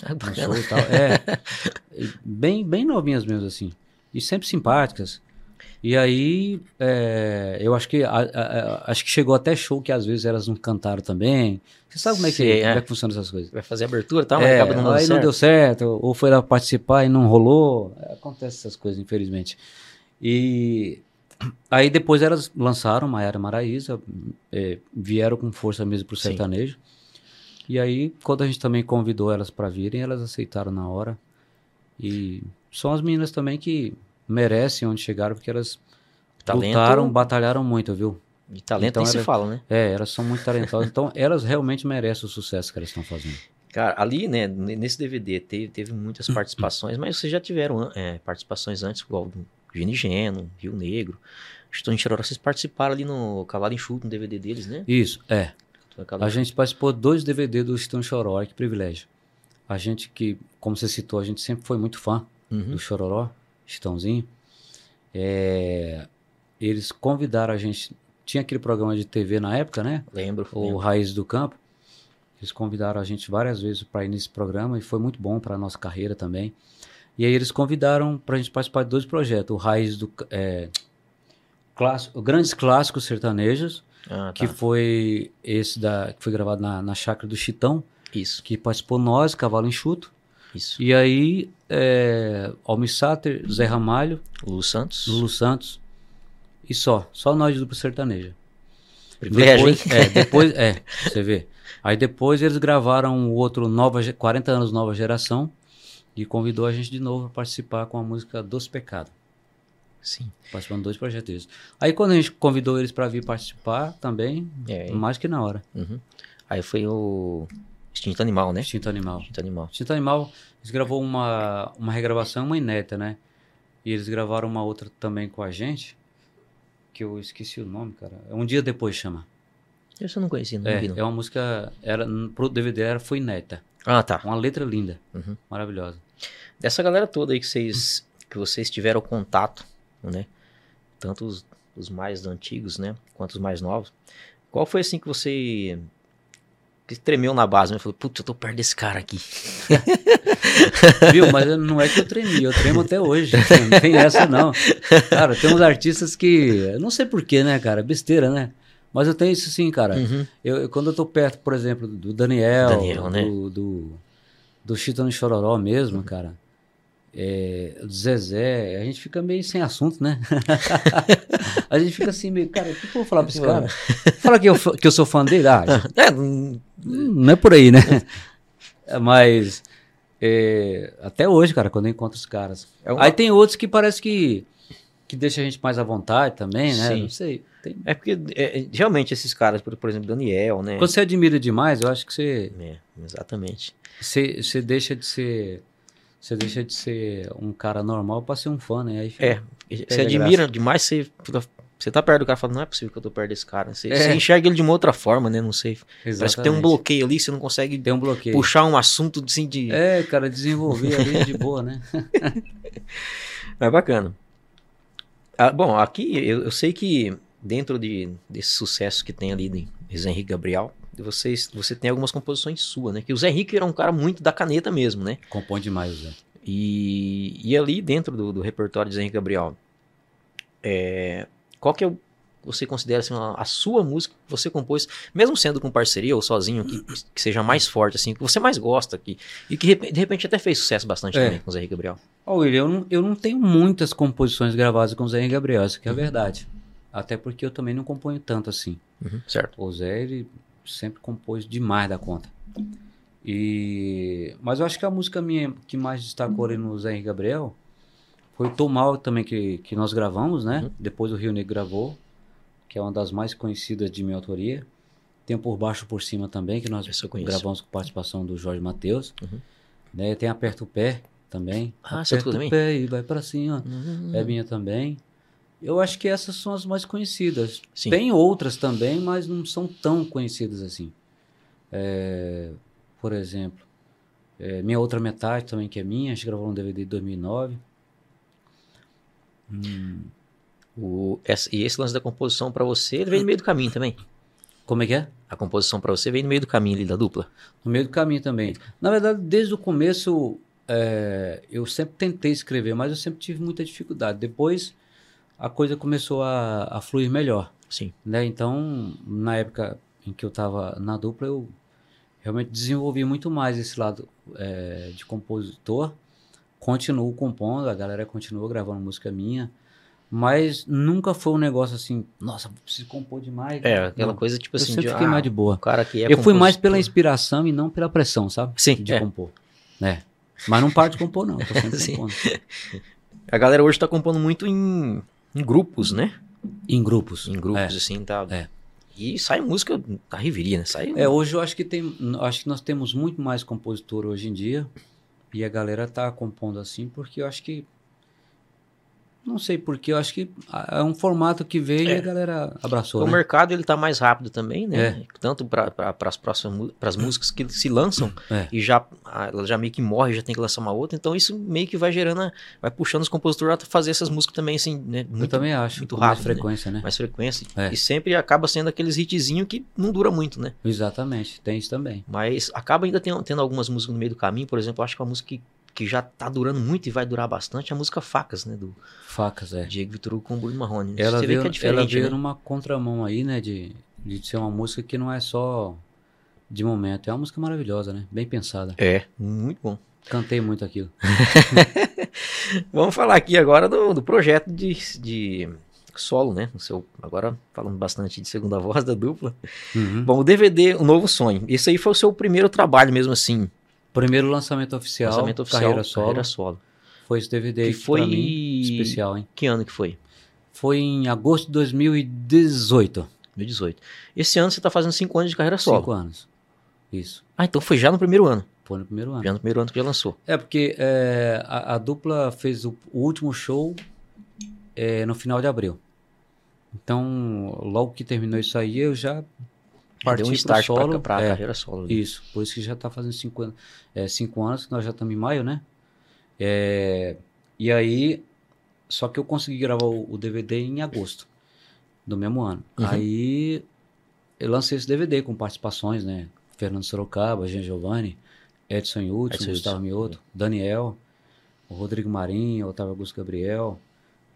Ah, bacana. show e tal. É, bem, bem novinhas mesmo, assim. E sempre simpáticas. E aí, é, eu acho que a- a- acho que chegou até show que às vezes elas não cantaram também. Você sabe como é que, Sei, como é. é que funciona essas coisas? Vai fazer abertura e tal, mas É, acaba não aí não deu certo, ou foi lá participar e não rolou. É, Acontece essas coisas, infelizmente. E aí depois elas lançaram Maiara Maraíza, é, vieram com força mesmo pro Sim. sertanejo. E aí, quando a gente também convidou elas para virem, elas aceitaram na hora. E são as meninas também que merecem onde chegaram, porque elas Talento- lutaram, batalharam muito, viu? De talento Então nem se era- fala, né? É, elas são muito talentosas, então elas realmente merecem o sucesso que elas estão fazendo. Cara, ali, né, nesse DVD teve, teve muitas Uhum. participações, mas vocês já tiveram é, participações antes, igual do Gene Geno, Rio Negro. Estão em Chororó, vocês participaram ali no Cavalo Enxuto, no DVD deles, né? Isso, é. Cavalo A gente participou de dois DVD do Estão Choró, olha que privilégio. A gente que, como você citou, a gente sempre foi muito fã Uhum. do Chororó, Estãozinho. É, eles convidaram a gente, tinha aquele programa de TV na época, né? Lembro. O lembro. Raiz do Campo. Eles convidaram a gente várias vezes para ir nesse programa e foi muito bom para a nossa carreira também. E aí eles convidaram para a gente participar de dois projetos, o Raiz do é, clássico, Grandes Clássicos Sertanejos, Ah, que tá. foi esse da que foi gravado na, na chácara do Chitão, Isso, que participou nós, Cavalo Enxuto, isso. e aí é, Almir Sater, Zé Ramalho, Lulu Santos. Lulu Santos e só, só nós de dupla sertaneja. Privilégio, hein? Depois, é, depois, é, você vê. Aí depois eles gravaram o outro nova, Ge- 40 anos Nova Geração e convidou a gente de novo a participar com a música Dos Pecados. Sim. Participando de dois projetos deles. Aí quando a gente convidou eles para vir participar também, É, mais que na hora. uhum. Aí foi o Instinto Animal, né? Instinto Animal. Instinto Animal. Instinto Animal, eles gravou uma, uma regravação, uma inédita, né? E eles gravaram uma outra também com a gente, que eu esqueci o nome, cara. Um dia depois chama. Esse eu não conhecia, não É, vi, não. é uma música, era, pro DVD era, foi inédita. Ah, tá. Uma letra linda, Uhum. maravilhosa. Dessa galera toda aí que vocês, que vocês tiveram contato, né? Tanto os, os mais antigos, né? Quanto os mais novos. Qual foi assim que você que tremeu na base, né? Falou, putz, eu tô perto desse cara aqui. Viu? Mas não é que eu tremi, eu tremo até hoje. Não tem essa, não. Cara, tem uns artistas que. Não sei porquê, né, cara? Besteira, né? Mas eu tenho isso sim, cara. Uhum. Eu, eu- quando eu tô perto, por exemplo, do Daniel, Daniel, do, né? do, do Chitão Chororó mesmo, cara. É, Zezé, a gente fica meio sem assunto, né? a gente fica assim, meio, cara, o que, eu vou falar pra esse cara? Fala que eu, que eu sou fã dele? Ah, É, hum, Não é por aí, né? Mas é, até hoje, cara, quando eu encontro os caras. É uma- Aí tem outros que parece que, que deixa a gente mais à vontade também, né? Sim. Não sei. Tem- é porque é, realmente esses caras, por, por exemplo, Daniel, né? Quando você admira demais, eu acho que você, É, exatamente. você, você deixa de ser. Você deixa de ser um cara normal pra ser um fã, né? Aí É, você admira demais, você, fica- você tá perto do cara e fala, não é possível que eu tô perto desse cara. Você, É. você enxerga ele de uma outra forma, né? Não sei. Parece que tem um Exatamente. bloqueio ali, você não consegue Tem um bloqueio. puxar um assunto assim de. É, cara, desenvolver ali de boa, né? É bacana. Ah, bom, aqui eu, eu sei que dentro de, desse sucesso que tem ali de Zé Henrique Gabriel, vocês, você tem algumas composições suas, né? Que o Zé Henrique era um cara muito da caneta mesmo, né? Compõe demais, Zé. E, e ali dentro do, do repertório de Zé Henrique Gabriel, é, qual que é o, você considera assim, a, sua música que você compôs, mesmo sendo com parceria ou sozinho, que, que seja mais forte, assim, que você mais gosta aqui, e que de repente até fez sucesso bastante É. também com o Zé Henrique Gabriel? Ó, William, eu não, eu não tenho muitas composições gravadas com o Zé e Gabriel, isso que é a verdade. Até porque eu também não componho tanto assim. Uhum, certo. O Zé, ele sempre compôs demais da conta. E... Mas eu acho que a música minha que mais destacou ali no Zé e Gabriel foi o Tô Mal também que, que nós gravamos, né? Uhum. Depois o Rio Negro gravou, que é uma das mais conhecidas de minha autoria. Tem o Por Baixo Por Cima também, que nós gravamos com participação do Jorge Matheus. Uhum. Né? Tem Aperta o Pé também. Ah, é Aperta o também? pé e vai pra cima. Uhum. É minha também. Eu acho que essas são as mais conhecidas. Sim. Tem outras também, mas não são tão conhecidas assim. É, por exemplo, é, Minha Outra Metade também, que é minha, a gente gravou um DVD de 2009. Hum, O, essa- e esse lance da composição pra você, ele vem no meio do caminho também. como é que é? A composição pra você vem no meio do caminho ali da dupla. No meio do caminho também. Na verdade, desde o começo, é, eu sempre tentei escrever, mas eu sempre tive muita dificuldade. Depois, a coisa começou a, a fluir melhor. Sim. né? Então, na época em que eu estava na dupla, eu realmente desenvolvi muito mais esse lado é, de compositor. Continuo compondo, a galera continuou gravando música minha, mas nunca foi um negócio assim, nossa, preciso compor demais. É, aquela Não, coisa tipo eu assim, sempre de, fiquei ah, mais de boa. cara que é eu fui mais pela inspiração e não pela pressão, sabe? Sim, De é. compor. Né? Mas não paro de compor, não. Tô sempre compondo. A galera hoje tá compondo muito em, em grupos, né? Em grupos. Em grupos, É. assim, tá. É. E sai música da Riveria, né? Sai. É, hoje eu acho que tem, acho que nós temos muito mais compositor hoje em dia e a galera tá compondo assim porque eu acho que não sei porque eu acho que é um formato que veio É. e a galera abraçou, o né? mercado ele tá mais rápido também, né? É. Tanto para as próximas pras músicas que se lançam É. e já ela já meio que morre, já tem que lançar uma outra. Então isso meio que vai gerando, a- vai puxando os compositores a fazer essas músicas também assim, né? eu Muito também acho, muito com mais rápido, né? frequência, né? mais frequência. É. E sempre acaba sendo aqueles hitzinhos que não dura muito, né? Exatamente, tem isso também. Mas acaba ainda tendo, tendo algumas músicas no meio do caminho, por exemplo, eu acho que uma música que, que já tá durando muito e vai durar bastante é a música Facas, né? Do Facas, é. Diego Vitor Hugo com o Bruno Marrone. Ela Você veio, vê que é ela diferente, veio né? numa contramão aí, né? De, de ser uma música que não é só de momento. É uma música maravilhosa, né? Bem pensada. É, muito bom. Cantei muito aquilo. Vamos falar aqui agora do, do projeto de, de solo, né? O seu, agora falando bastante de segunda voz da dupla. Uhum. Bom, o DVD, O Novo Sonho. Esse aí foi o seu primeiro trabalho mesmo assim. Primeiro lançamento oficial, lançamento oficial. carreira solo. Carreira solo. Foi esse DVD Que foi- mim, especial, hein? Que ano que foi? Foi em agosto de 2018. 2018. Esse ano você tá fazendo cinco anos de carreira solo. Cinco anos. Isso. Ah, então foi já no primeiro ano. Foi no primeiro ano. Já no primeiro ano que já lançou. É, porque é, a, a dupla fez o, o último show é, no final de abril. Então, logo que terminou isso aí, eu já Já parti deu um start pra, solo. pra é, carreira solo. ali. Isso, por isso que já tá fazendo cinco anos, é, cinco anos, que nós já estamos em maio, né? É, e aí, só que eu consegui gravar o, o DVD em agosto do mesmo ano. Uhum. Aí, eu lancei esse DVD com participações, né? Fernando Sorocaba, Jean Giovanni, Edson Hudson, Edson Gustavo. Mioto, Daniel, o Rodrigo Marinho, Otávio Augusto Gabriel,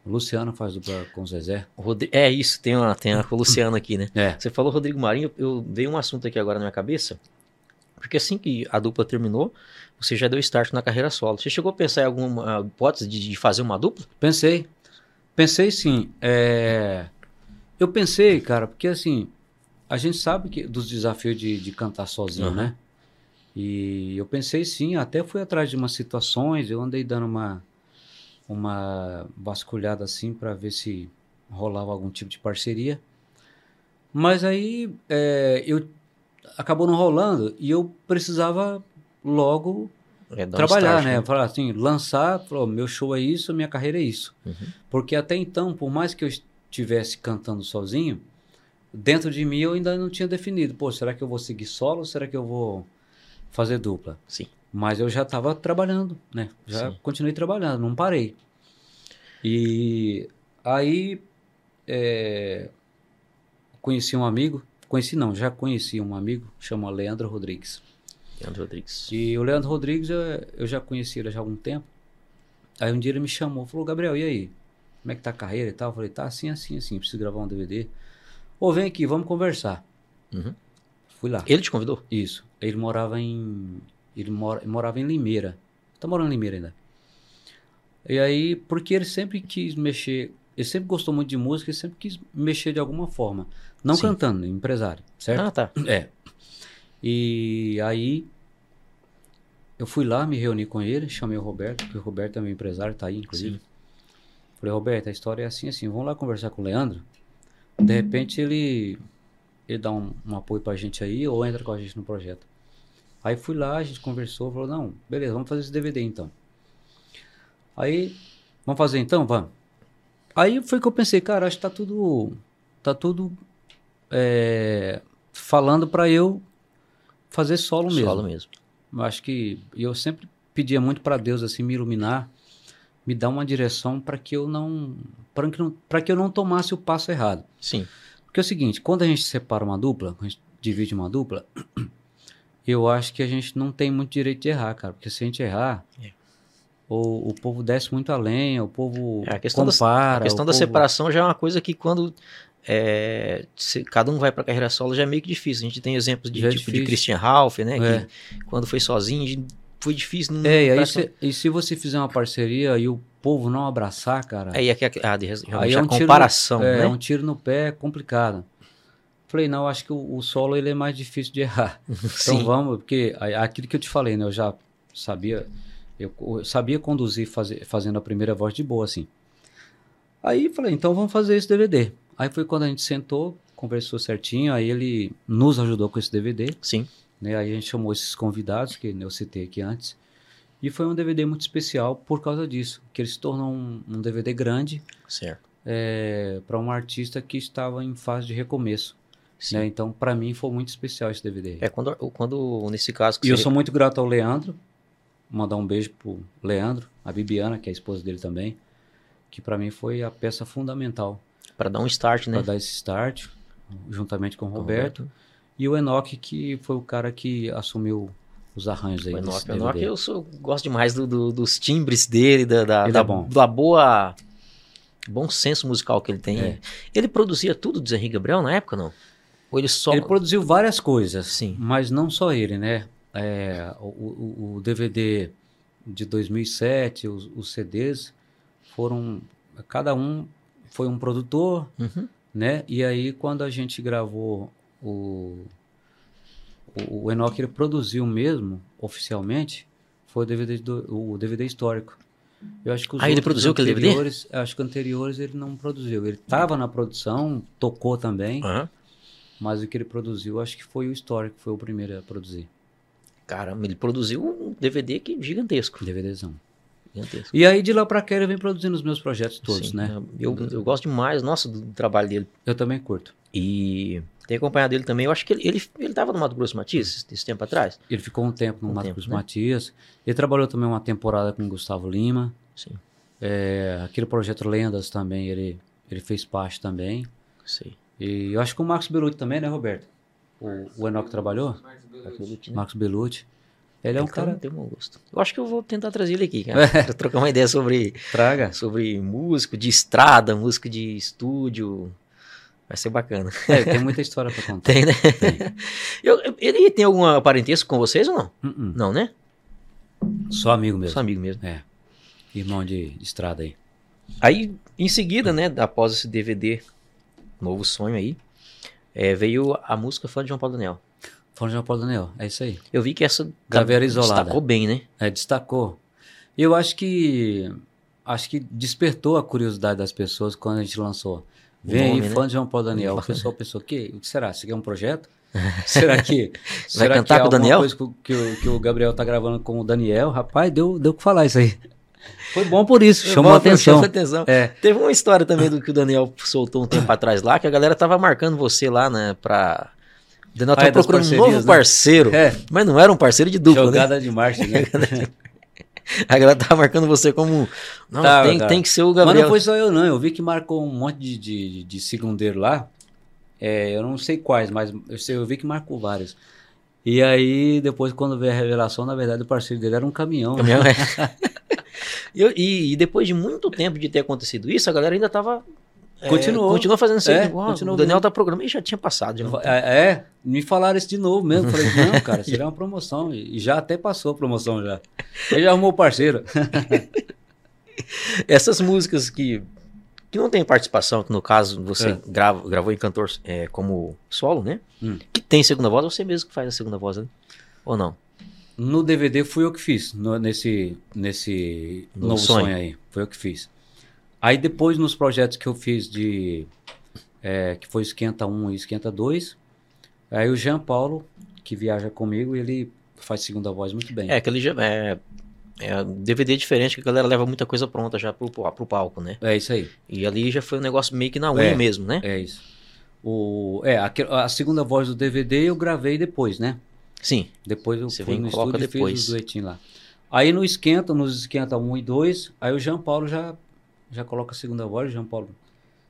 Luciano faz dupla com o Zezé. É isso, tem uma, tem a com o Luciano aqui, né? É, Você falou Rodrigo Marinho, eu veio um assunto aqui agora na minha cabeça, porque assim que a dupla terminou, você já deu start na carreira solo. Você chegou a pensar em alguma hipótese de, de fazer uma dupla? Pensei. Pensei sim. É, Eu pensei, cara, porque assim, a gente sabe que dos desafios de, de cantar sozinho, Aham. né? E eu pensei sim, até fui atrás de umas situações, eu andei dando uma, uma vasculhada assim para ver se rolava algum tipo de parceria. Mas aí é, eu acabou não rolando e eu precisava logo É, trabalhar, start, né? Falar assim, lançar, falou, meu show é isso, minha carreira é isso. Uhum. Porque até então, por mais que eu estivesse cantando sozinho, dentro de mim eu ainda não tinha definido, pô, será que eu vou seguir solo ou será que eu vou fazer dupla? Sim. Mas eu já estava trabalhando, né? Já Sim. continuei trabalhando, não parei. E aí é, conheci um amigo, conheci não, já conheci um amigo, chama Leandro Rodrigues. Leandro Rodrigues. E o Leandro Rodrigues, eu, eu já conheci ele já há algum tempo. Aí um dia ele me chamou, falou, Gabriel, e aí? Como é que tá a carreira e tal? Eu falei, tá assim, assim, assim, preciso gravar um DVD. Ô, vem aqui, vamos conversar. Uhum. Fui lá. Ele te convidou? Isso. Ele morava em. Ele mora, morava em Limeira. Tá morando em Limeira ainda. E aí, porque ele sempre quis mexer. Ele sempre gostou muito de música, ele sempre quis mexer de alguma forma. Não Sim. cantando, empresário, certo? Ah, tá. É. E aí eu fui lá, me reuni com ele, chamei o Roberto, que o Roberto é meu empresário, tá aí, inclusive. Sim. Falei, Roberto, a história é assim, assim, vamos lá conversar com o Leandro. De repente ele, ele dá um, um apoio pra gente aí ou entra com a gente no projeto. Aí fui lá, a gente conversou, falou, não, beleza, vamos fazer esse DVD então. Aí, vamos fazer então? Vamos. Aí foi que eu pensei, cara, acho que tá tudo, tá tudo é, falando pra eu fazer solo mesmo. Solo mesmo. Acho que eu sempre pedia muito para Deus assim me iluminar, me dar uma direção para que eu não para que não para que eu não tomasse o passo errado. Sim. Porque é o seguinte, quando a gente separa uma dupla, quando a gente divide uma dupla, eu acho que a gente não tem muito direito de errar, cara, porque se a gente errar, É. o, o povo desce muito além, o povo É, a questão da- compara, A questão da povo- separação já é uma coisa que quando é, se cada um vai pra carreira solo já é meio que difícil. A gente tem exemplos de Já é tipo de. Christian Ralph, né? É. Que quando foi sozinho foi difícil. Não, É, e aí se, e se você fizer uma parceria e o povo não abraçar, cara, é que a, a, de- realmente Aí é a um tiro no- comparação, é, né? um tiro no pé é complicado. Falei, não, acho que o, o solo ele é mais difícil de errar. Então vamos, porque aquilo que eu te falei, né? Eu já sabia, Eu, eu sabia conduzir fazer, fazendo a primeira voz de boa, assim. Aí falei, então vamos fazer esse DVD. Aí foi quando a gente sentou, conversou certinho, aí ele nos ajudou com esse DVD. Sim. Né? Aí a gente chamou esses convidados, que eu citei aqui antes. E foi um DVD muito especial por causa disso, que ele se tornou um, um DVD grande. Certo. É, para um artista que estava em fase de recomeço. Né? Então, para mim, foi muito especial esse DVD. É, quando, quando nesse caso... e eu sou muito grato ao Leandro, mandar um beijo pro Leandro, a Bibiana, que é a esposa dele também, que para mim foi a peça fundamental. Para dar um start, né? Para dar esse start, juntamente com o Roberto. Roberto. E o Enoch, que foi o cara que assumiu os arranjos aí. O Enoch, o Enoch eu sou, gosto demais do, do, dos timbres dele, da, da, da, é bom. da boa bom senso musical que ele tem. É. Ele produzia tudo do Zé Henrique Gabriel na época, não? Ou ele só... Ele produziu várias coisas, sim, mas não só ele, né? É, o, o, o, DVD de 2007, os, os, CDs foram... Cada um foi um produtor, uhum. né? E aí, quando a gente gravou o... O, o Enoch ele produziu mesmo, oficialmente, foi o DVD, do, o DVD histórico. Eu acho que os ah, ele produziu aquele DVD? Acho que anteriores ele não produziu. Ele estava na produção, tocou também. Uhum. Mas o que ele produziu, acho que foi o histórico, foi o primeiro a produzir. Caramba, ele produziu um DVD que gigantesco. DVDzão. Gigantesco. E aí de lá pra cá ele vem produzindo os meus projetos todos, Sim, né? Eu, eu gosto demais, nossa, do trabalho dele. Eu também curto. E tem acompanhado ele também. Eu acho que ele, ele, ele tava no Mato Grosso Matias esse tempo atrás. Ele ficou um tempo no um Mato tempo, Grosso né? Matias. Ele trabalhou também uma temporada com o Gustavo Lima. Sim. É, aquele projeto Lendas também, ele, ele fez parte também. Sim. E eu acho que o Marcos Belucci também, né, Roberto? O, o Enoch trabalhou? Marcos Belucci. Ele é um cara. Tem um gosto. Eu acho que eu vou tentar trazer ele aqui, cara. pra trocar uma ideia sobre. Traga. Sobre músico de estrada, músico de estúdio. Vai ser bacana. É, tem muita história pra contar. Tem, né? Tem. Eu, ele tem alguma parentesco com vocês ou não? Uh -uh. Não, né? Só amigo mesmo. Só amigo mesmo. É. Irmão de, de estrada aí. Aí, em seguida, né, após esse DVD novo sonho aí, é, veio a música Fã de João Paulo Daniel. Fã de João Paulo Daniel, é isso aí. Eu vi que essa Caveira Isolada. destacou bem, né? É, destacou. Eu acho que acho que despertou a curiosidade das pessoas quando a gente lançou. Vem aí, né? fã de João Paulo Daniel. O pessoal pensou, que, o que será? Isso aqui é um projeto? será que Vai será cantar que é com o Daniel? coisa que, que, o, que o Gabriel tá gravando com o Daniel? Rapaz, deu o que falar isso aí. Foi bom por isso, chamou bom, atenção. Atenção. É. Teve uma história também do que o Daniel soltou um tempo atrás lá, que a galera tava marcando você lá, né, pra... O Daniel tava ah, é procurando um novo né? parceiro, é. mas não era um parceiro de dupla, Jogada né? de marcha, né? a galera tava marcando você como... Não, tá, tem, tá. tem que ser o Gabriel. Mas não foi só eu não, eu vi que marcou um monte de, de, de segundeiro lá, é, eu não sei quais, mas eu, sei, eu vi que marcou vários. E aí, depois, quando veio a revelação, na verdade, o parceiro dele era um caminhão. Caminhão, né? é. E, e, depois de muito tempo de ter acontecido isso, a galera ainda tava. É, continuou. É, continuou fazendo isso. É, o Daniel tá programando e já tinha passado. Já é, é, me falaram isso de novo mesmo. Falei, não, cara, seria uma promoção. E já até passou a promoção já. Ele já arrumou o parceiro. Essas músicas que, que não tem participação, que no caso você é. grava, gravou em cantor é, como solo, né? Hum. Que tem segunda voz, você mesmo que faz a segunda voz, né? Ou não? No DVD fui eu que fiz, no, nesse, nesse no novo sonho. sonho. aí. Foi eu que fiz. Aí depois nos projetos que eu fiz de. É, que foi Esquenta 1 e Esquenta 2. Aí o Jean Paulo, que viaja comigo, ele faz segunda voz muito bem. É, aquele já. É, é DVD diferente, que a galera leva muita coisa pronta já pro, pro palco, né? É isso aí. E ali já foi um negócio meio que na unha é, mesmo, né? É isso. O, é, a, a segunda voz do DVD eu gravei depois, né? Sim. Depois eu Você fui no estúdio depois. fiz o duetinho lá. Aí no esquenta, nos esquenta 1 e 2, aí o Jean Paulo já, já coloca a segunda voz, o Jean Paulo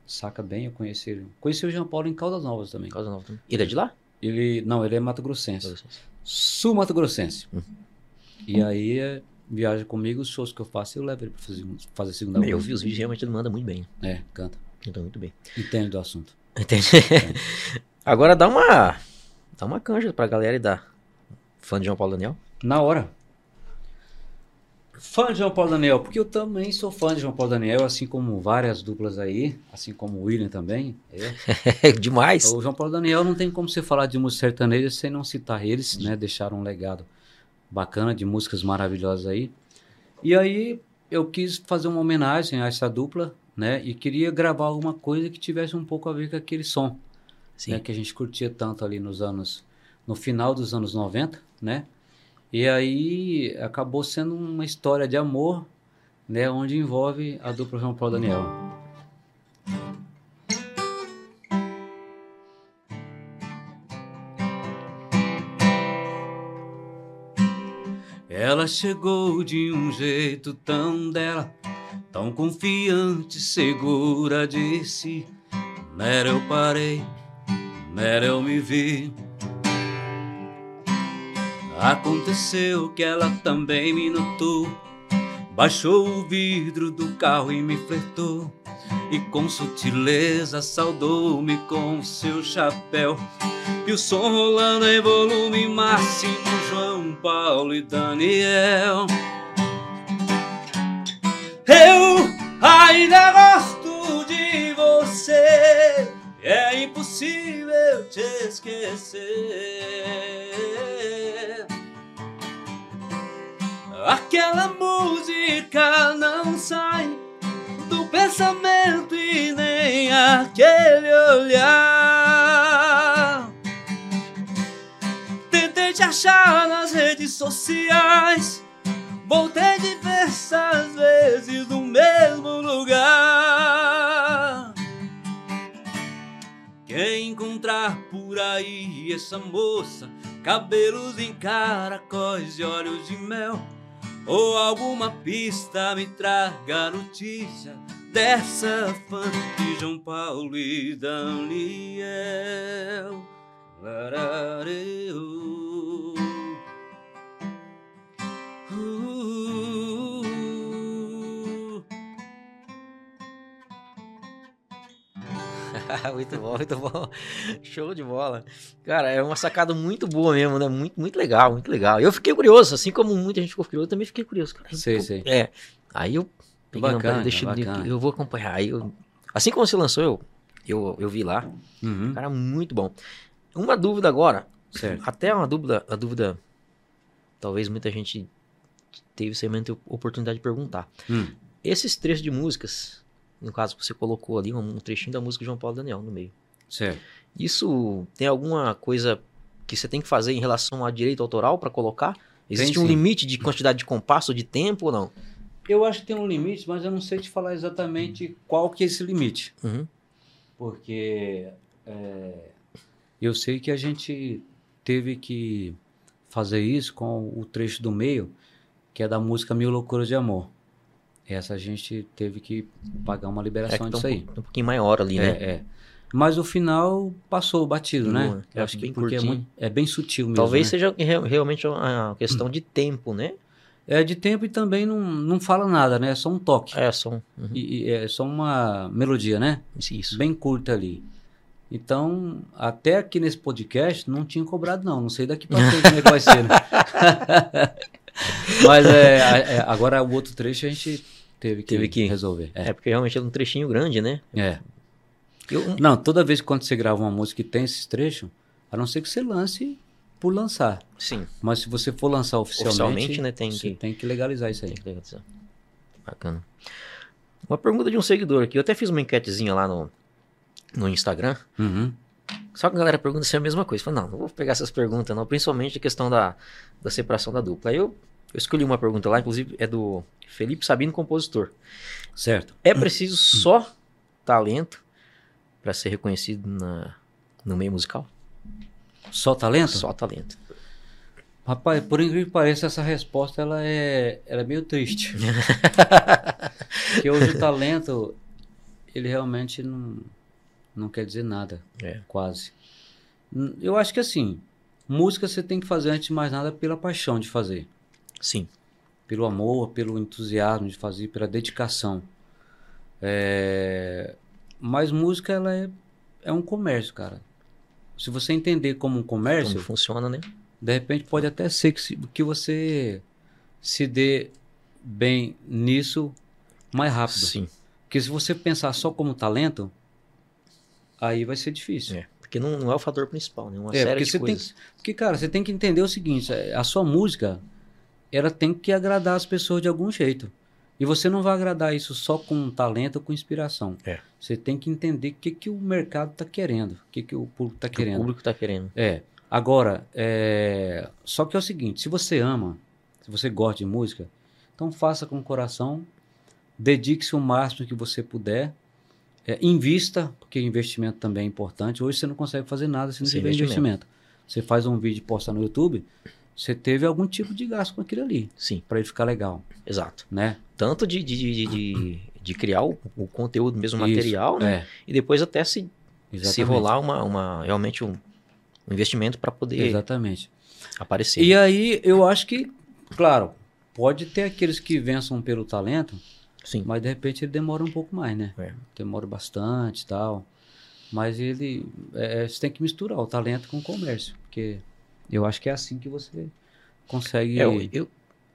saca bem, eu conheci ele. Conheci o Jean Paulo em Caldas Novas também. Caldas Novas também. Ele é de lá? Ele, não, ele é Mato Grossense. Grossense. Sul Mato Grossense. Uhum. E aí é, viaja comigo, os shows que eu faço, eu levo ele pra fazer, fazer a segunda voz. Eu vi os vídeos, realmente ele manda muito bem. É, canta. Canta muito bem. Entende do assunto. Entende. Agora dá uma, dá uma canja pra galera e dá Fã de João Paulo Daniel? Na hora. Fã de João Paulo Daniel, porque eu também sou fã de João Paulo Daniel, assim como várias duplas aí, assim como o William também. É demais. O João Paulo Daniel não tem como você falar de música sertaneja sem não citar eles, né? Deixaram um legado bacana de músicas maravilhosas aí. E aí eu quis fazer uma homenagem a essa dupla, né? E queria gravar alguma coisa que tivesse um pouco a ver com aquele som, né? Que a gente curtia tanto ali nos anos, no final dos anos 90, né? E aí acabou sendo uma história de amor, né? Onde envolve a dupla João Paulo Daniel. Ela chegou de um jeito tão dela, tão confiante, segura de si. Nera eu parei, nera eu me vi. Aconteceu que ela também me notou, baixou o vidro do carro e me flertou. E com sutileza saudou-me com seu chapéu e o som rolando em volume máximo, João Paulo e Daniel. Eu ainda gosto de você, é impossível te esquecer. Aquela música não sai do pensamento e nem aquele olhar te achar nas redes sociais. Voltei diversas vezes no mesmo lugar. Quem encontrar por aí essa moça, cabelos em caracóis e olhos de mel, ou alguma pista me traga notícia dessa fã de João Paulo e Daniel. muito bom, muito bom. Show de bola. Cara, é uma sacada muito boa mesmo, né? Muito, muito legal, muito legal. Eu fiquei curioso, assim como muita gente ficou curioso, eu também fiquei curioso. Cara, sei, sei. É. Aí eu peguei bacana, deixa, bacana. eu vou acompanhar. Aí eu, assim como você lançou, eu, eu, eu vi lá. Uhum. Cara, muito bom. Uma dúvida agora. Certo. Até uma dúvida, a dúvida. Talvez muita gente teve semente oportunidade de perguntar. Hum. Esses trechos de músicas, no caso você colocou ali um trechinho da música de João Paulo Daniel no meio. Certo. Isso tem alguma coisa que você tem que fazer em relação a direito autoral para colocar? Existe Tem, um limite de quantidade de compasso, de tempo ou não? Eu acho que tem um limite, mas eu não sei te falar exatamente qual que é esse limite. Uhum. Porque é, eu sei que a gente teve que fazer isso com o trecho do meio, que é da música Mil Loucuras de Amor. Essa a gente teve que pagar uma É liberação que tá disso um, aí. um pouquinho maior ali, É, né? é. Mas o final passou batido, né? Boa, eu acho bem porque é, muito- é bem sutil mesmo. Talvez né? seja re- realmente uma questão de tempo, né? É de tempo e também não, não fala nada, né? É só um toque. É, só um- uhum. E, é só uma melodia, né? Isso. Bem curta ali. Então, até aqui nesse podcast não tinha cobrado, não. Não sei daqui pra frente como é que vai ser, né? Mas é, é, agora o outro trecho a gente teve que, Teve que- resolver. É É. porque realmente é um trechinho grande, né? é. Eu, Não, toda vez que quando você grava uma música e tem esses trechos, a não ser que você lance por lançar. sim, Mas se você for lançar oficialmente, Oficialmente, né, tem você que- tem que legalizar isso aí. tem que legalizar. Bacana. Uma pergunta de um seguidor aqui. Eu até fiz uma enquetezinha lá no, no Instagram. Uhum. Só que a galera pergunta se é a mesma coisa. Eu falei, não, não vou pegar essas perguntas, não. Principalmente a questão da, da separação da dupla. Aí eu, eu escolhi uma pergunta lá, inclusive é do Felipe Sabino, compositor. Certo. É preciso só talento para ser reconhecido na, no meio musical? Só talento? Só talento. Rapaz, por incrível que pareça, essa resposta ela é, ela é meio triste. Porque hoje o talento, ele realmente não, não quer dizer nada, É. quase. Eu acho que assim, música você tem que fazer antes de mais nada pela paixão de fazer. Sim. Pelo amor, pelo entusiasmo de fazer, pela dedicação. É, Mas música, ela é, é um comércio, cara. Se você entender como um comércio, Como funciona, né? de repente pode até ser que, se- que você se dê bem nisso mais rápido. Sim. Porque se você pensar só como talento, aí vai ser difícil. É. Porque não, não é o fator principal, né? Uma É, série de você tem coisas. Porque, cara, você tem que entender o seguinte: a sua música, ela tem que agradar as pessoas de algum jeito. E você não vai agradar isso só com talento ou com inspiração. É. Você tem que entender o que, que o mercado está querendo, o que, que o público está Que querendo. O público tá querendo. É. Agora, é... só que é o seguinte: se você ama, se você gosta de música, então faça com o coração, dedique-se o máximo que você puder, é, invista, porque investimento também é importante. Hoje você não consegue fazer nada se não Sem tiver investimento. investimento. Você faz um vídeo e posta no YouTube, você teve algum tipo de gasto com aquilo ali, Sim, para ele ficar legal, exato. né? Tanto de, de, de, de, de criar o, o conteúdo mesmo, Isso, material, né? É, E depois até se, se rolar uma, uma, realmente um, um investimento para poder Exatamente. aparecer. E aí, eu acho que, claro, pode ter aqueles que vençam pelo talento, Sim. mas de repente ele demora um pouco mais, né? É. Demora bastante e tal. Mas ele. é, você tem que misturar o talento com o comércio. Porque eu acho que é assim que você consegue. É, eu- eu-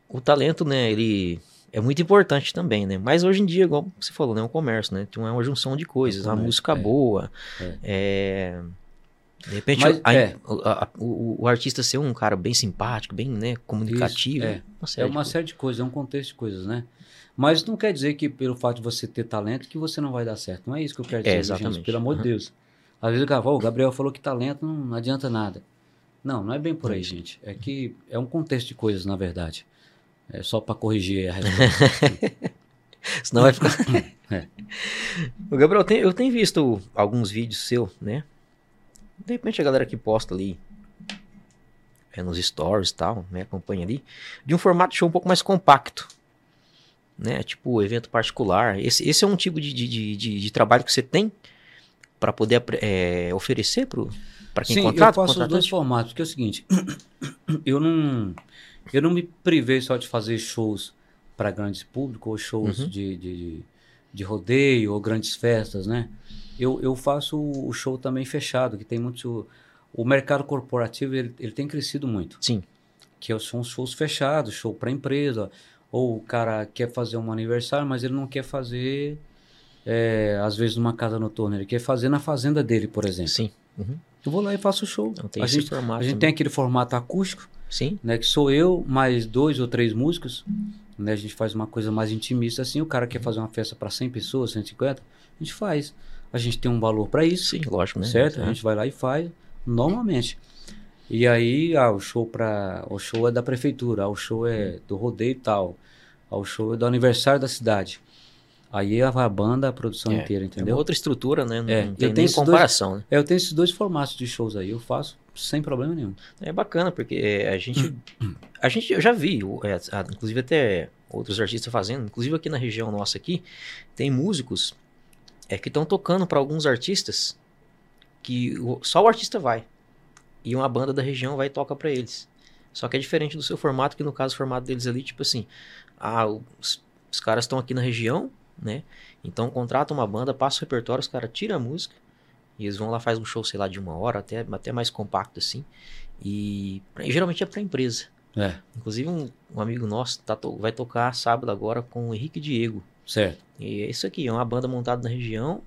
o talento, né, ele é muito importante também, né? Mas hoje em dia, igual você falou, né, é um comércio, né? Então é uma junção de coisas, É a música é. boa, É. é, de repente Mas, a- é. a- a- o, o artista ser um cara bem simpático, bem, né, comunicativo, é. uma É série de uma coisas. série de coisas, é um contexto de coisas, né? Mas não quer dizer que pelo fato de você ter talento que você não vai dar certo. Não é isso que eu quero dizer, viu, gente? exatamente. Pelo amor de Uhum. Deus. Às vezes o cara fala, "Ô, o Gabriel falou que talento não, não adianta nada. Não, não é bem por aí, gente. É que é um contexto de coisas, na verdade. É só para corrigir a resposta. Senão vai ficar. É. O Gabriel, tem- eu tenho visto alguns vídeos seu, né? De repente a galera que posta ali é, nos stories e tal, né? Acompanha ali, de um formato de show um pouco mais compacto. Né? Tipo, evento particular. Esse, esse é um tipo de, de, de, de- trabalho que você tem para poder é, oferecer para quem Sim, contrata? eu faço os dois formatos, porque é o seguinte, eu não, eu não me privei só de fazer shows para grandes públicos ou shows Uhum. de, de, de rodeio ou grandes festas, né? Eu, eu faço o show também fechado, que tem muito... O mercado corporativo, ele, ele tem crescido muito. Sim. Que são os shows fechados, show para empresa, ou o cara quer fazer um aniversário, mas ele não quer fazer, é, às vezes, numa casa noturna, ele quer fazer na fazenda dele, por exemplo. Sim. Uhum. Eu vou lá e faço o show. Então tem a gente, formato. a gente tem aquele formato acústico, Sim. né? Que sou eu, mais dois ou três músicos. Né, a gente faz uma coisa mais intimista assim. O cara quer fazer uma festa para 100 pessoas, 150, a gente faz. A gente tem um valor para isso, Sim, lógico, né? certo? É. A gente vai lá e faz normalmente. E aí, ah, o show para o show é da prefeitura, ah, o show é do rodeio e tal, ah, o show é do aniversário da cidade. Aí vai a banda, a produção É, inteira, É entendeu? outra estrutura, né? Não, É, não eu tem tenho esses dois- comparação, né? É, eu tenho esses dois formatos de shows aí, eu faço sem problema nenhum. É bacana, porque é, a gente. A gente, eu já vi, é, inclusive até outros artistas fazendo, inclusive aqui na região nossa aqui, tem músicos é, que estão tocando para alguns artistas que só o artista vai. E uma banda da região vai e toca para eles. Só que é diferente do seu formato, que no caso o formato deles ali, tipo assim, ah, os, os caras estão aqui na região, né? Então contrata uma banda, passa o repertório, os caras tiram a música, e eles vão lá, faz um show, sei lá, de uma hora, até, até mais compacto assim. E, e geralmente é pra empresa. É, Inclusive, um, um amigo nosso tá vai tocar sábado agora com o Henrique Diego. certo. E é isso aqui, é uma banda montada na região.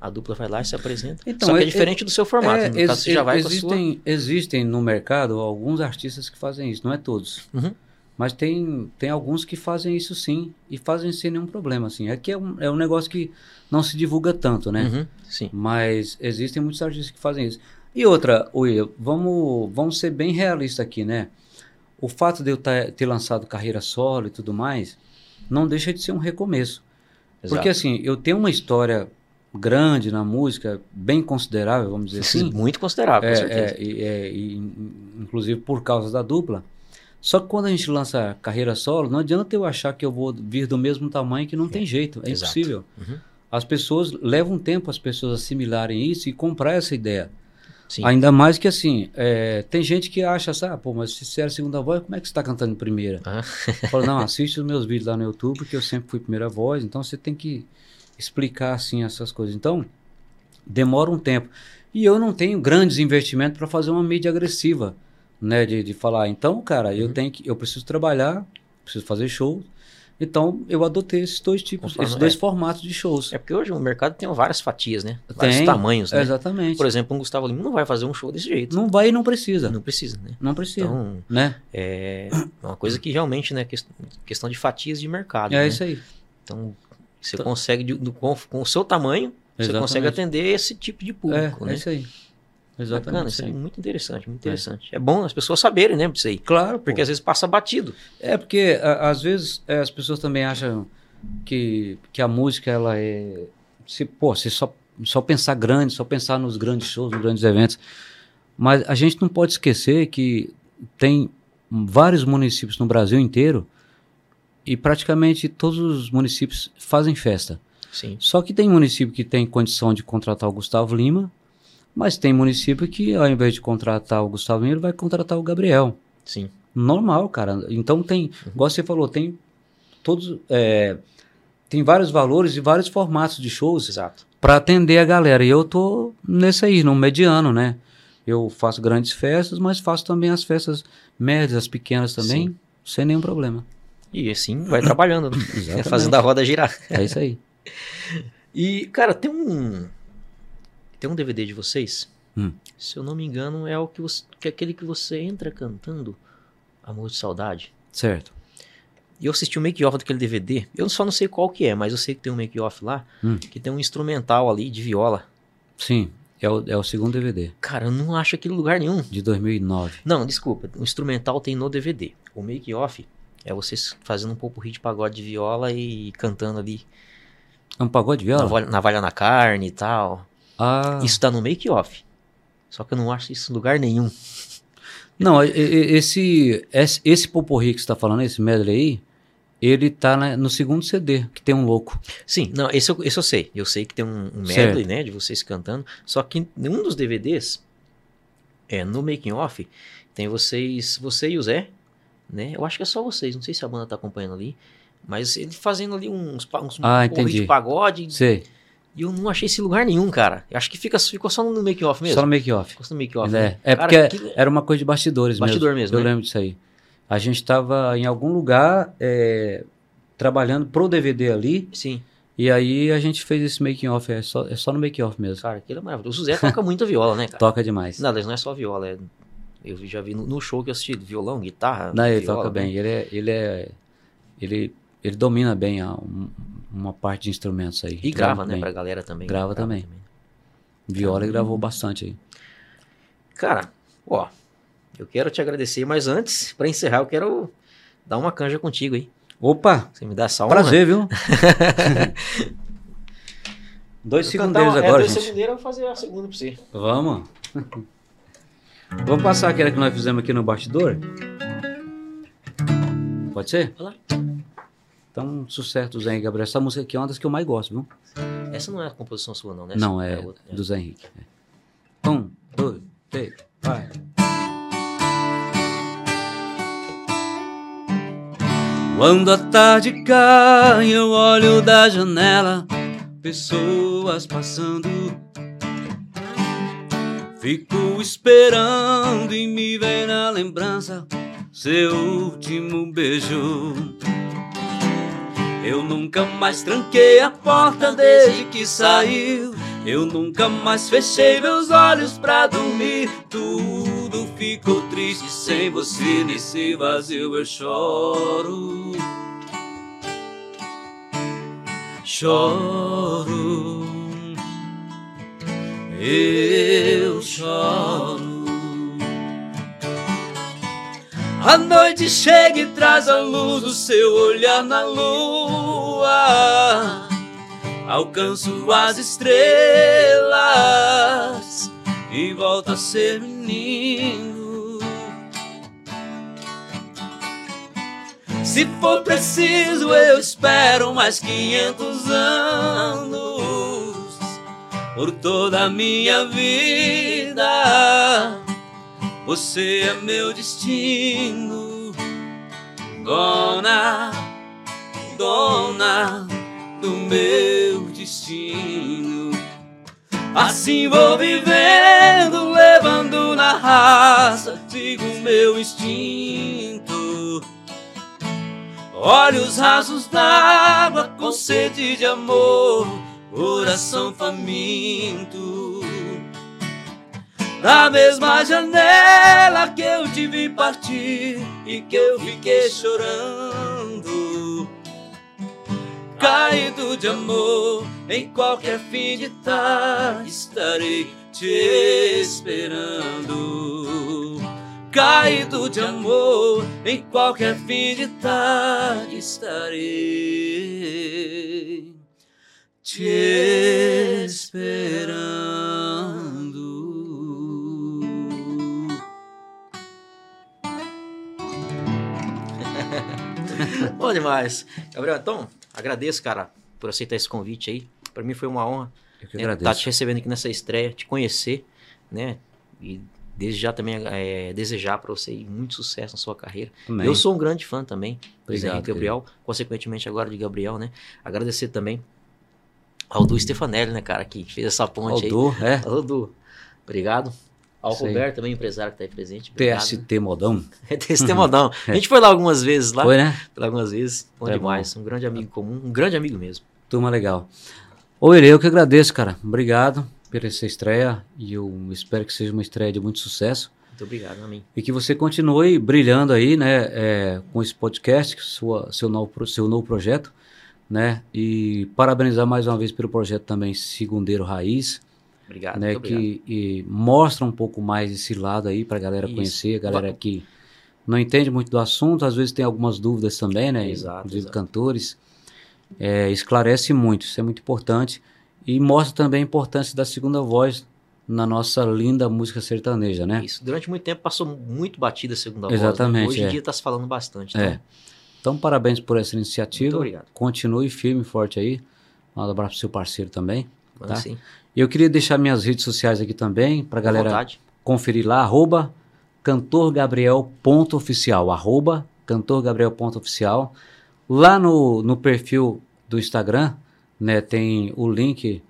A dupla vai lá e se apresenta. Então, Só que é, é- diferente do seu formato. É, no ex- caso, você já vai a sua. existem, existem no mercado alguns artistas que fazem isso, não é todos. Uhum. Mas tem, tem alguns que fazem isso sim, e fazem sem nenhum problema, assim. É que é um, é um negócio que não se divulga tanto, né? Uhum, sim. Mas existem muitos artistas que fazem isso. E outra, Will, vamos, vamos ser bem realistas aqui, né? O fato de eu tá- ter lançado carreira solo e tudo mais, não deixa de ser um recomeço. Exato. Porque assim, eu tenho uma história grande na música, bem considerável, vamos dizer assim. Muito considerável, É, com certeza. é, é, in- inclusive por causa da dupla. Só que quando a gente lança carreira solo, não adianta eu achar que eu vou vir do mesmo tamanho que não tem jeito. É exato. impossível. Uhum. As pessoas levam um tempo as pessoas assimilarem isso e comprar essa ideia. Sim. Ainda mais que assim, é, tem gente que acha assim, ah, pô, mas se você era segunda voz, como é que você está cantando em primeira? Ah. Fala, não, assiste os meus vídeos lá no YouTube, porque eu sempre fui primeira voz, então você tem que explicar assim essas coisas. Então, demora um tempo. E eu não tenho grandes investimentos para fazer uma mídia agressiva, né? De, de falar, então, cara, eu Uhum. tenho que, eu preciso trabalhar, preciso fazer show, Então eu adotei esses dois tipos, Conforme- esses dois é. formatos de shows. É porque hoje o mercado tem várias fatias, né? Vários Tem, tamanhos, né? Exatamente. Por exemplo, um Gustavo Lima não vai fazer um show desse jeito. Não vai e não precisa. Não precisa, né? Não precisa. Então, né? é uma coisa que realmente, né, ques- questão de fatias de mercado. É né? isso aí. Então, você Então- consegue, de- do- com, com o seu tamanho, você Exatamente. consegue atender esse tipo de público, é, né? é isso aí. Exatamente. Bacana, isso é muito interessante, muito interessante. É. bom as pessoas saberem, né, disso aí. Claro, Porque às vezes passa batido. É porque a- às vezes é, as pessoas também acham que, que a música ela é se pô, se só só pensar grande, só pensar nos grandes shows, nos grandes eventos. Mas a gente não pode esquecer que tem vários municípios no Brasil inteiro e praticamente todos os municípios fazem festa. Sim. Só que tem município que tem condição de contratar o Gustavo Lima, mas tem município que ao invés de contratar o Gustavo ele vai contratar o Gabriel. Sim. Normal, cara. Então tem, igual você falou, tem todos, é, tem vários valores e vários formatos de shows Exato. para atender a galera. E eu tô nesse aí, no mediano, né? Eu faço grandes festas, mas faço também as festas médias, as pequenas também, Sim. sem nenhum problema. E assim vai trabalhando, né? Exatamente. fazendo a roda girar. É isso aí. E, cara, tem um. Tem um DVD de vocês. Hum. Se eu não me engano, é o que, você, que é aquele que você entra cantando Amor de Saudade. Certo. E eu assisti o make-off daquele DVD. Eu só não sei qual que é, mas eu sei que tem um make-off lá Hum. que tem um instrumental ali de viola. Sim, é o, é o segundo DVD, Cara, eu não acho aquilo em lugar nenhum. de 2009. Não, desculpa. O instrumental tem no DVD. O make-off é vocês fazendo um pouco de pagode de viola e cantando ali. É um pagode de viola? valha- na valha na carne e tal. Ah, Isso tá no make-off. Só que eu não acho isso em lugar nenhum. não, esse, esse, esse poporri que você tá falando, esse medley aí, ele tá na- no segundo CD, que tem um louco. Sim, não, esse eu, esse eu sei. Eu sei que tem um, um Certo. medley, né, de vocês cantando. Só que em um dos DVDs, é, no making off, tem vocês, você e o Zé, né? Eu acho que é só vocês, não sei se a banda tá acompanhando ali. Mas ele fazendo ali uns, uns Ah, um de pagode. Sei, E eu não achei esse lugar nenhum, cara. Eu acho que fica, ficou só no making off mesmo. só no make-off. Ficou só no making off. É, né? é Cara, porque aquilo- era uma coisa de bastidores Bastidor mesmo. mesmo, Eu né? lembro disso aí. A gente tava em algum lugar é, trabalhando pro DVD ali, Sim, e aí a gente fez esse making off, é só, é só no make off mesmo. cara, aquilo é maravilhoso. O Zé toca muito viola, né, cara? Toca demais. Não, não é só viola, é... Eu já vi no, no show que eu assisti, violão, guitarra, Não, ele viola, toca né? bem. Ele é, ele é, ele, ele domina bem a- um- uma parte de instrumentos aí. E grava, né, bem. pra galera também. Grava também. Viola ele gravou bastante aí. Cara, ó, eu quero te agradecer, mas antes, pra encerrar, eu quero dar uma canja contigo aí. Opa, Você me dá honra? prazer, viu? dois Eu segundeiros cantar agora, é, dois gente. segundeiros, eu vou fazer a segunda pra você. Vamos. Vamos passar aquela que nós fizemos aqui no bastidor? Pode ser? Vai lá. Então, sucesso, Zé Henrique Gabriel. Essa música aqui é uma das que eu mais gosto, viu? Essa não é a composição sua, não, né? Não, Essa é outra, do Zé Henrique. é. Um, dois, três, vai. Quando a tarde cai, eu olho da janela, pessoas passando. Fico esperando e me vem na lembrança seu último beijo. Eu nunca mais tranquei a porta desde que saiu. Eu nunca mais fechei meus olhos pra dormir. Tudo ficou triste sem você nesse vazio. Eu choro, choro, eu choro. A noite chega e traz a luz do seu olhar na lua. Alcanço as estrelas e volto a ser menino. Se for preciso, eu espero mais 500 anos por toda a minha vida. Você é meu destino, dona, dona do meu destino. Assim vou vivendo, levando na raça, sigo meu instinto. Olhos rasos d'água com sede de amor, coração faminto. Na mesma janela que eu te vi partir e que eu fiquei chorando. Caído de amor, em qualquer fim de tarde estarei te esperando. Caído de amor, em qualquer fim de tarde estarei te esperando. Bom demais. Gabriel, então, agradeço, cara, por aceitar esse convite aí. Para mim foi uma honra né, estar te recebendo aqui nessa estreia, te conhecer, né? E desde já também é, desejar para você muito sucesso na sua carreira. Amém. Eu sou um grande fã também do Henrique Gabriel, consequentemente agora de Gabriel, né? Agradecer também ao Du Stefanelli, né, cara, que fez essa ponte aí. Aldo, é. Alô, Du. Obrigado. Ao aí. Roberto também, empresário que tá aí presente. Obrigado. TST Modão. É TST Modão. A gente foi lá algumas vezes lá. Foi, né? Foi algumas vezes. Bom É demais. Um grande amigo comum. Um grande amigo mesmo. Turma legal. Ô, Ele, eu que agradeço, cara. Obrigado por essa estreia e eu espero que seja uma estreia de muito sucesso Muito obrigado, amém. e que você continue brilhando aí, né, é, com esse podcast, sua, seu, novo, seu novo projeto, né, e parabenizar mais uma vez pelo projeto também Segundeiro Raiz, Obrigado. né, obrigado. que mostra um pouco mais esse lado aí pra galera Isso. conhecer, a galera que não entende muito do assunto, às vezes tem algumas dúvidas também, né, Exato, inclusive exato. cantores, é, esclarece muito, isso é muito importante e mostra também a importância da segunda voz na nossa linda música sertaneja, né? Isso. Durante muito tempo passou muito batida a segunda voz. Exatamente, Né? Hoje em é. dia tá se falando bastante. Então, É. Então, parabéns por essa iniciativa. Muito obrigado. Continue firme e forte aí. Um abraço pro seu parceiro também. manda Tá. sim. Eu queria deixar minhas redes sociais aqui também, pra À galera vontade. conferir lá, arroba cantorgabriel.oficial, arroba cantorgabriel.oficial. Lá no, no perfil do Instagram, né, tem o link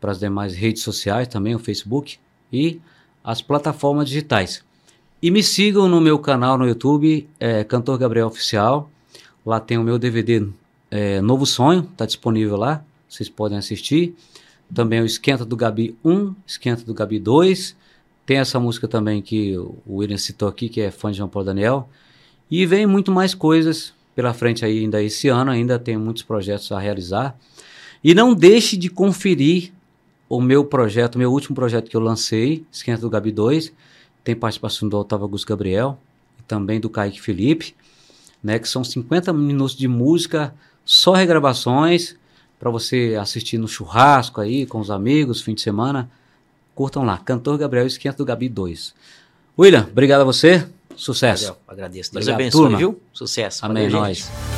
para as demais redes sociais também, o Facebook e as plataformas digitais. E me sigam no meu canal no YouTube, é, Cantor Gabriel Oficial. Lá tem o meu DVD é, Novo Sonho, está disponível lá, vocês podem assistir. Também o Esquenta do Gabi 1, Esquenta do Gabi 2. Tem essa música também que o William citou aqui, que é fã de João Paulo Daniel. E vem muito mais coisas pela frente aí ainda esse ano, ainda tem muitos projetos a realizar. E não deixe de conferir o meu projeto, meu último projeto que eu lancei, Esquenta do Gabi 2. Tem participação do Otávio Augusto Gabriel e também do Kaique Felipe, né, que são 50 minutos de música, só regravações, para você assistir no churrasco aí, com os amigos, fim de semana. Curtam lá, Cantor Gabriel Esquenta do Gabi 2. William, obrigado a você, sucesso. Gabriel, agradeço. Deus Obrigado, abençoe, turma. viu? Sucesso. Amém, Valeu, gente. nós.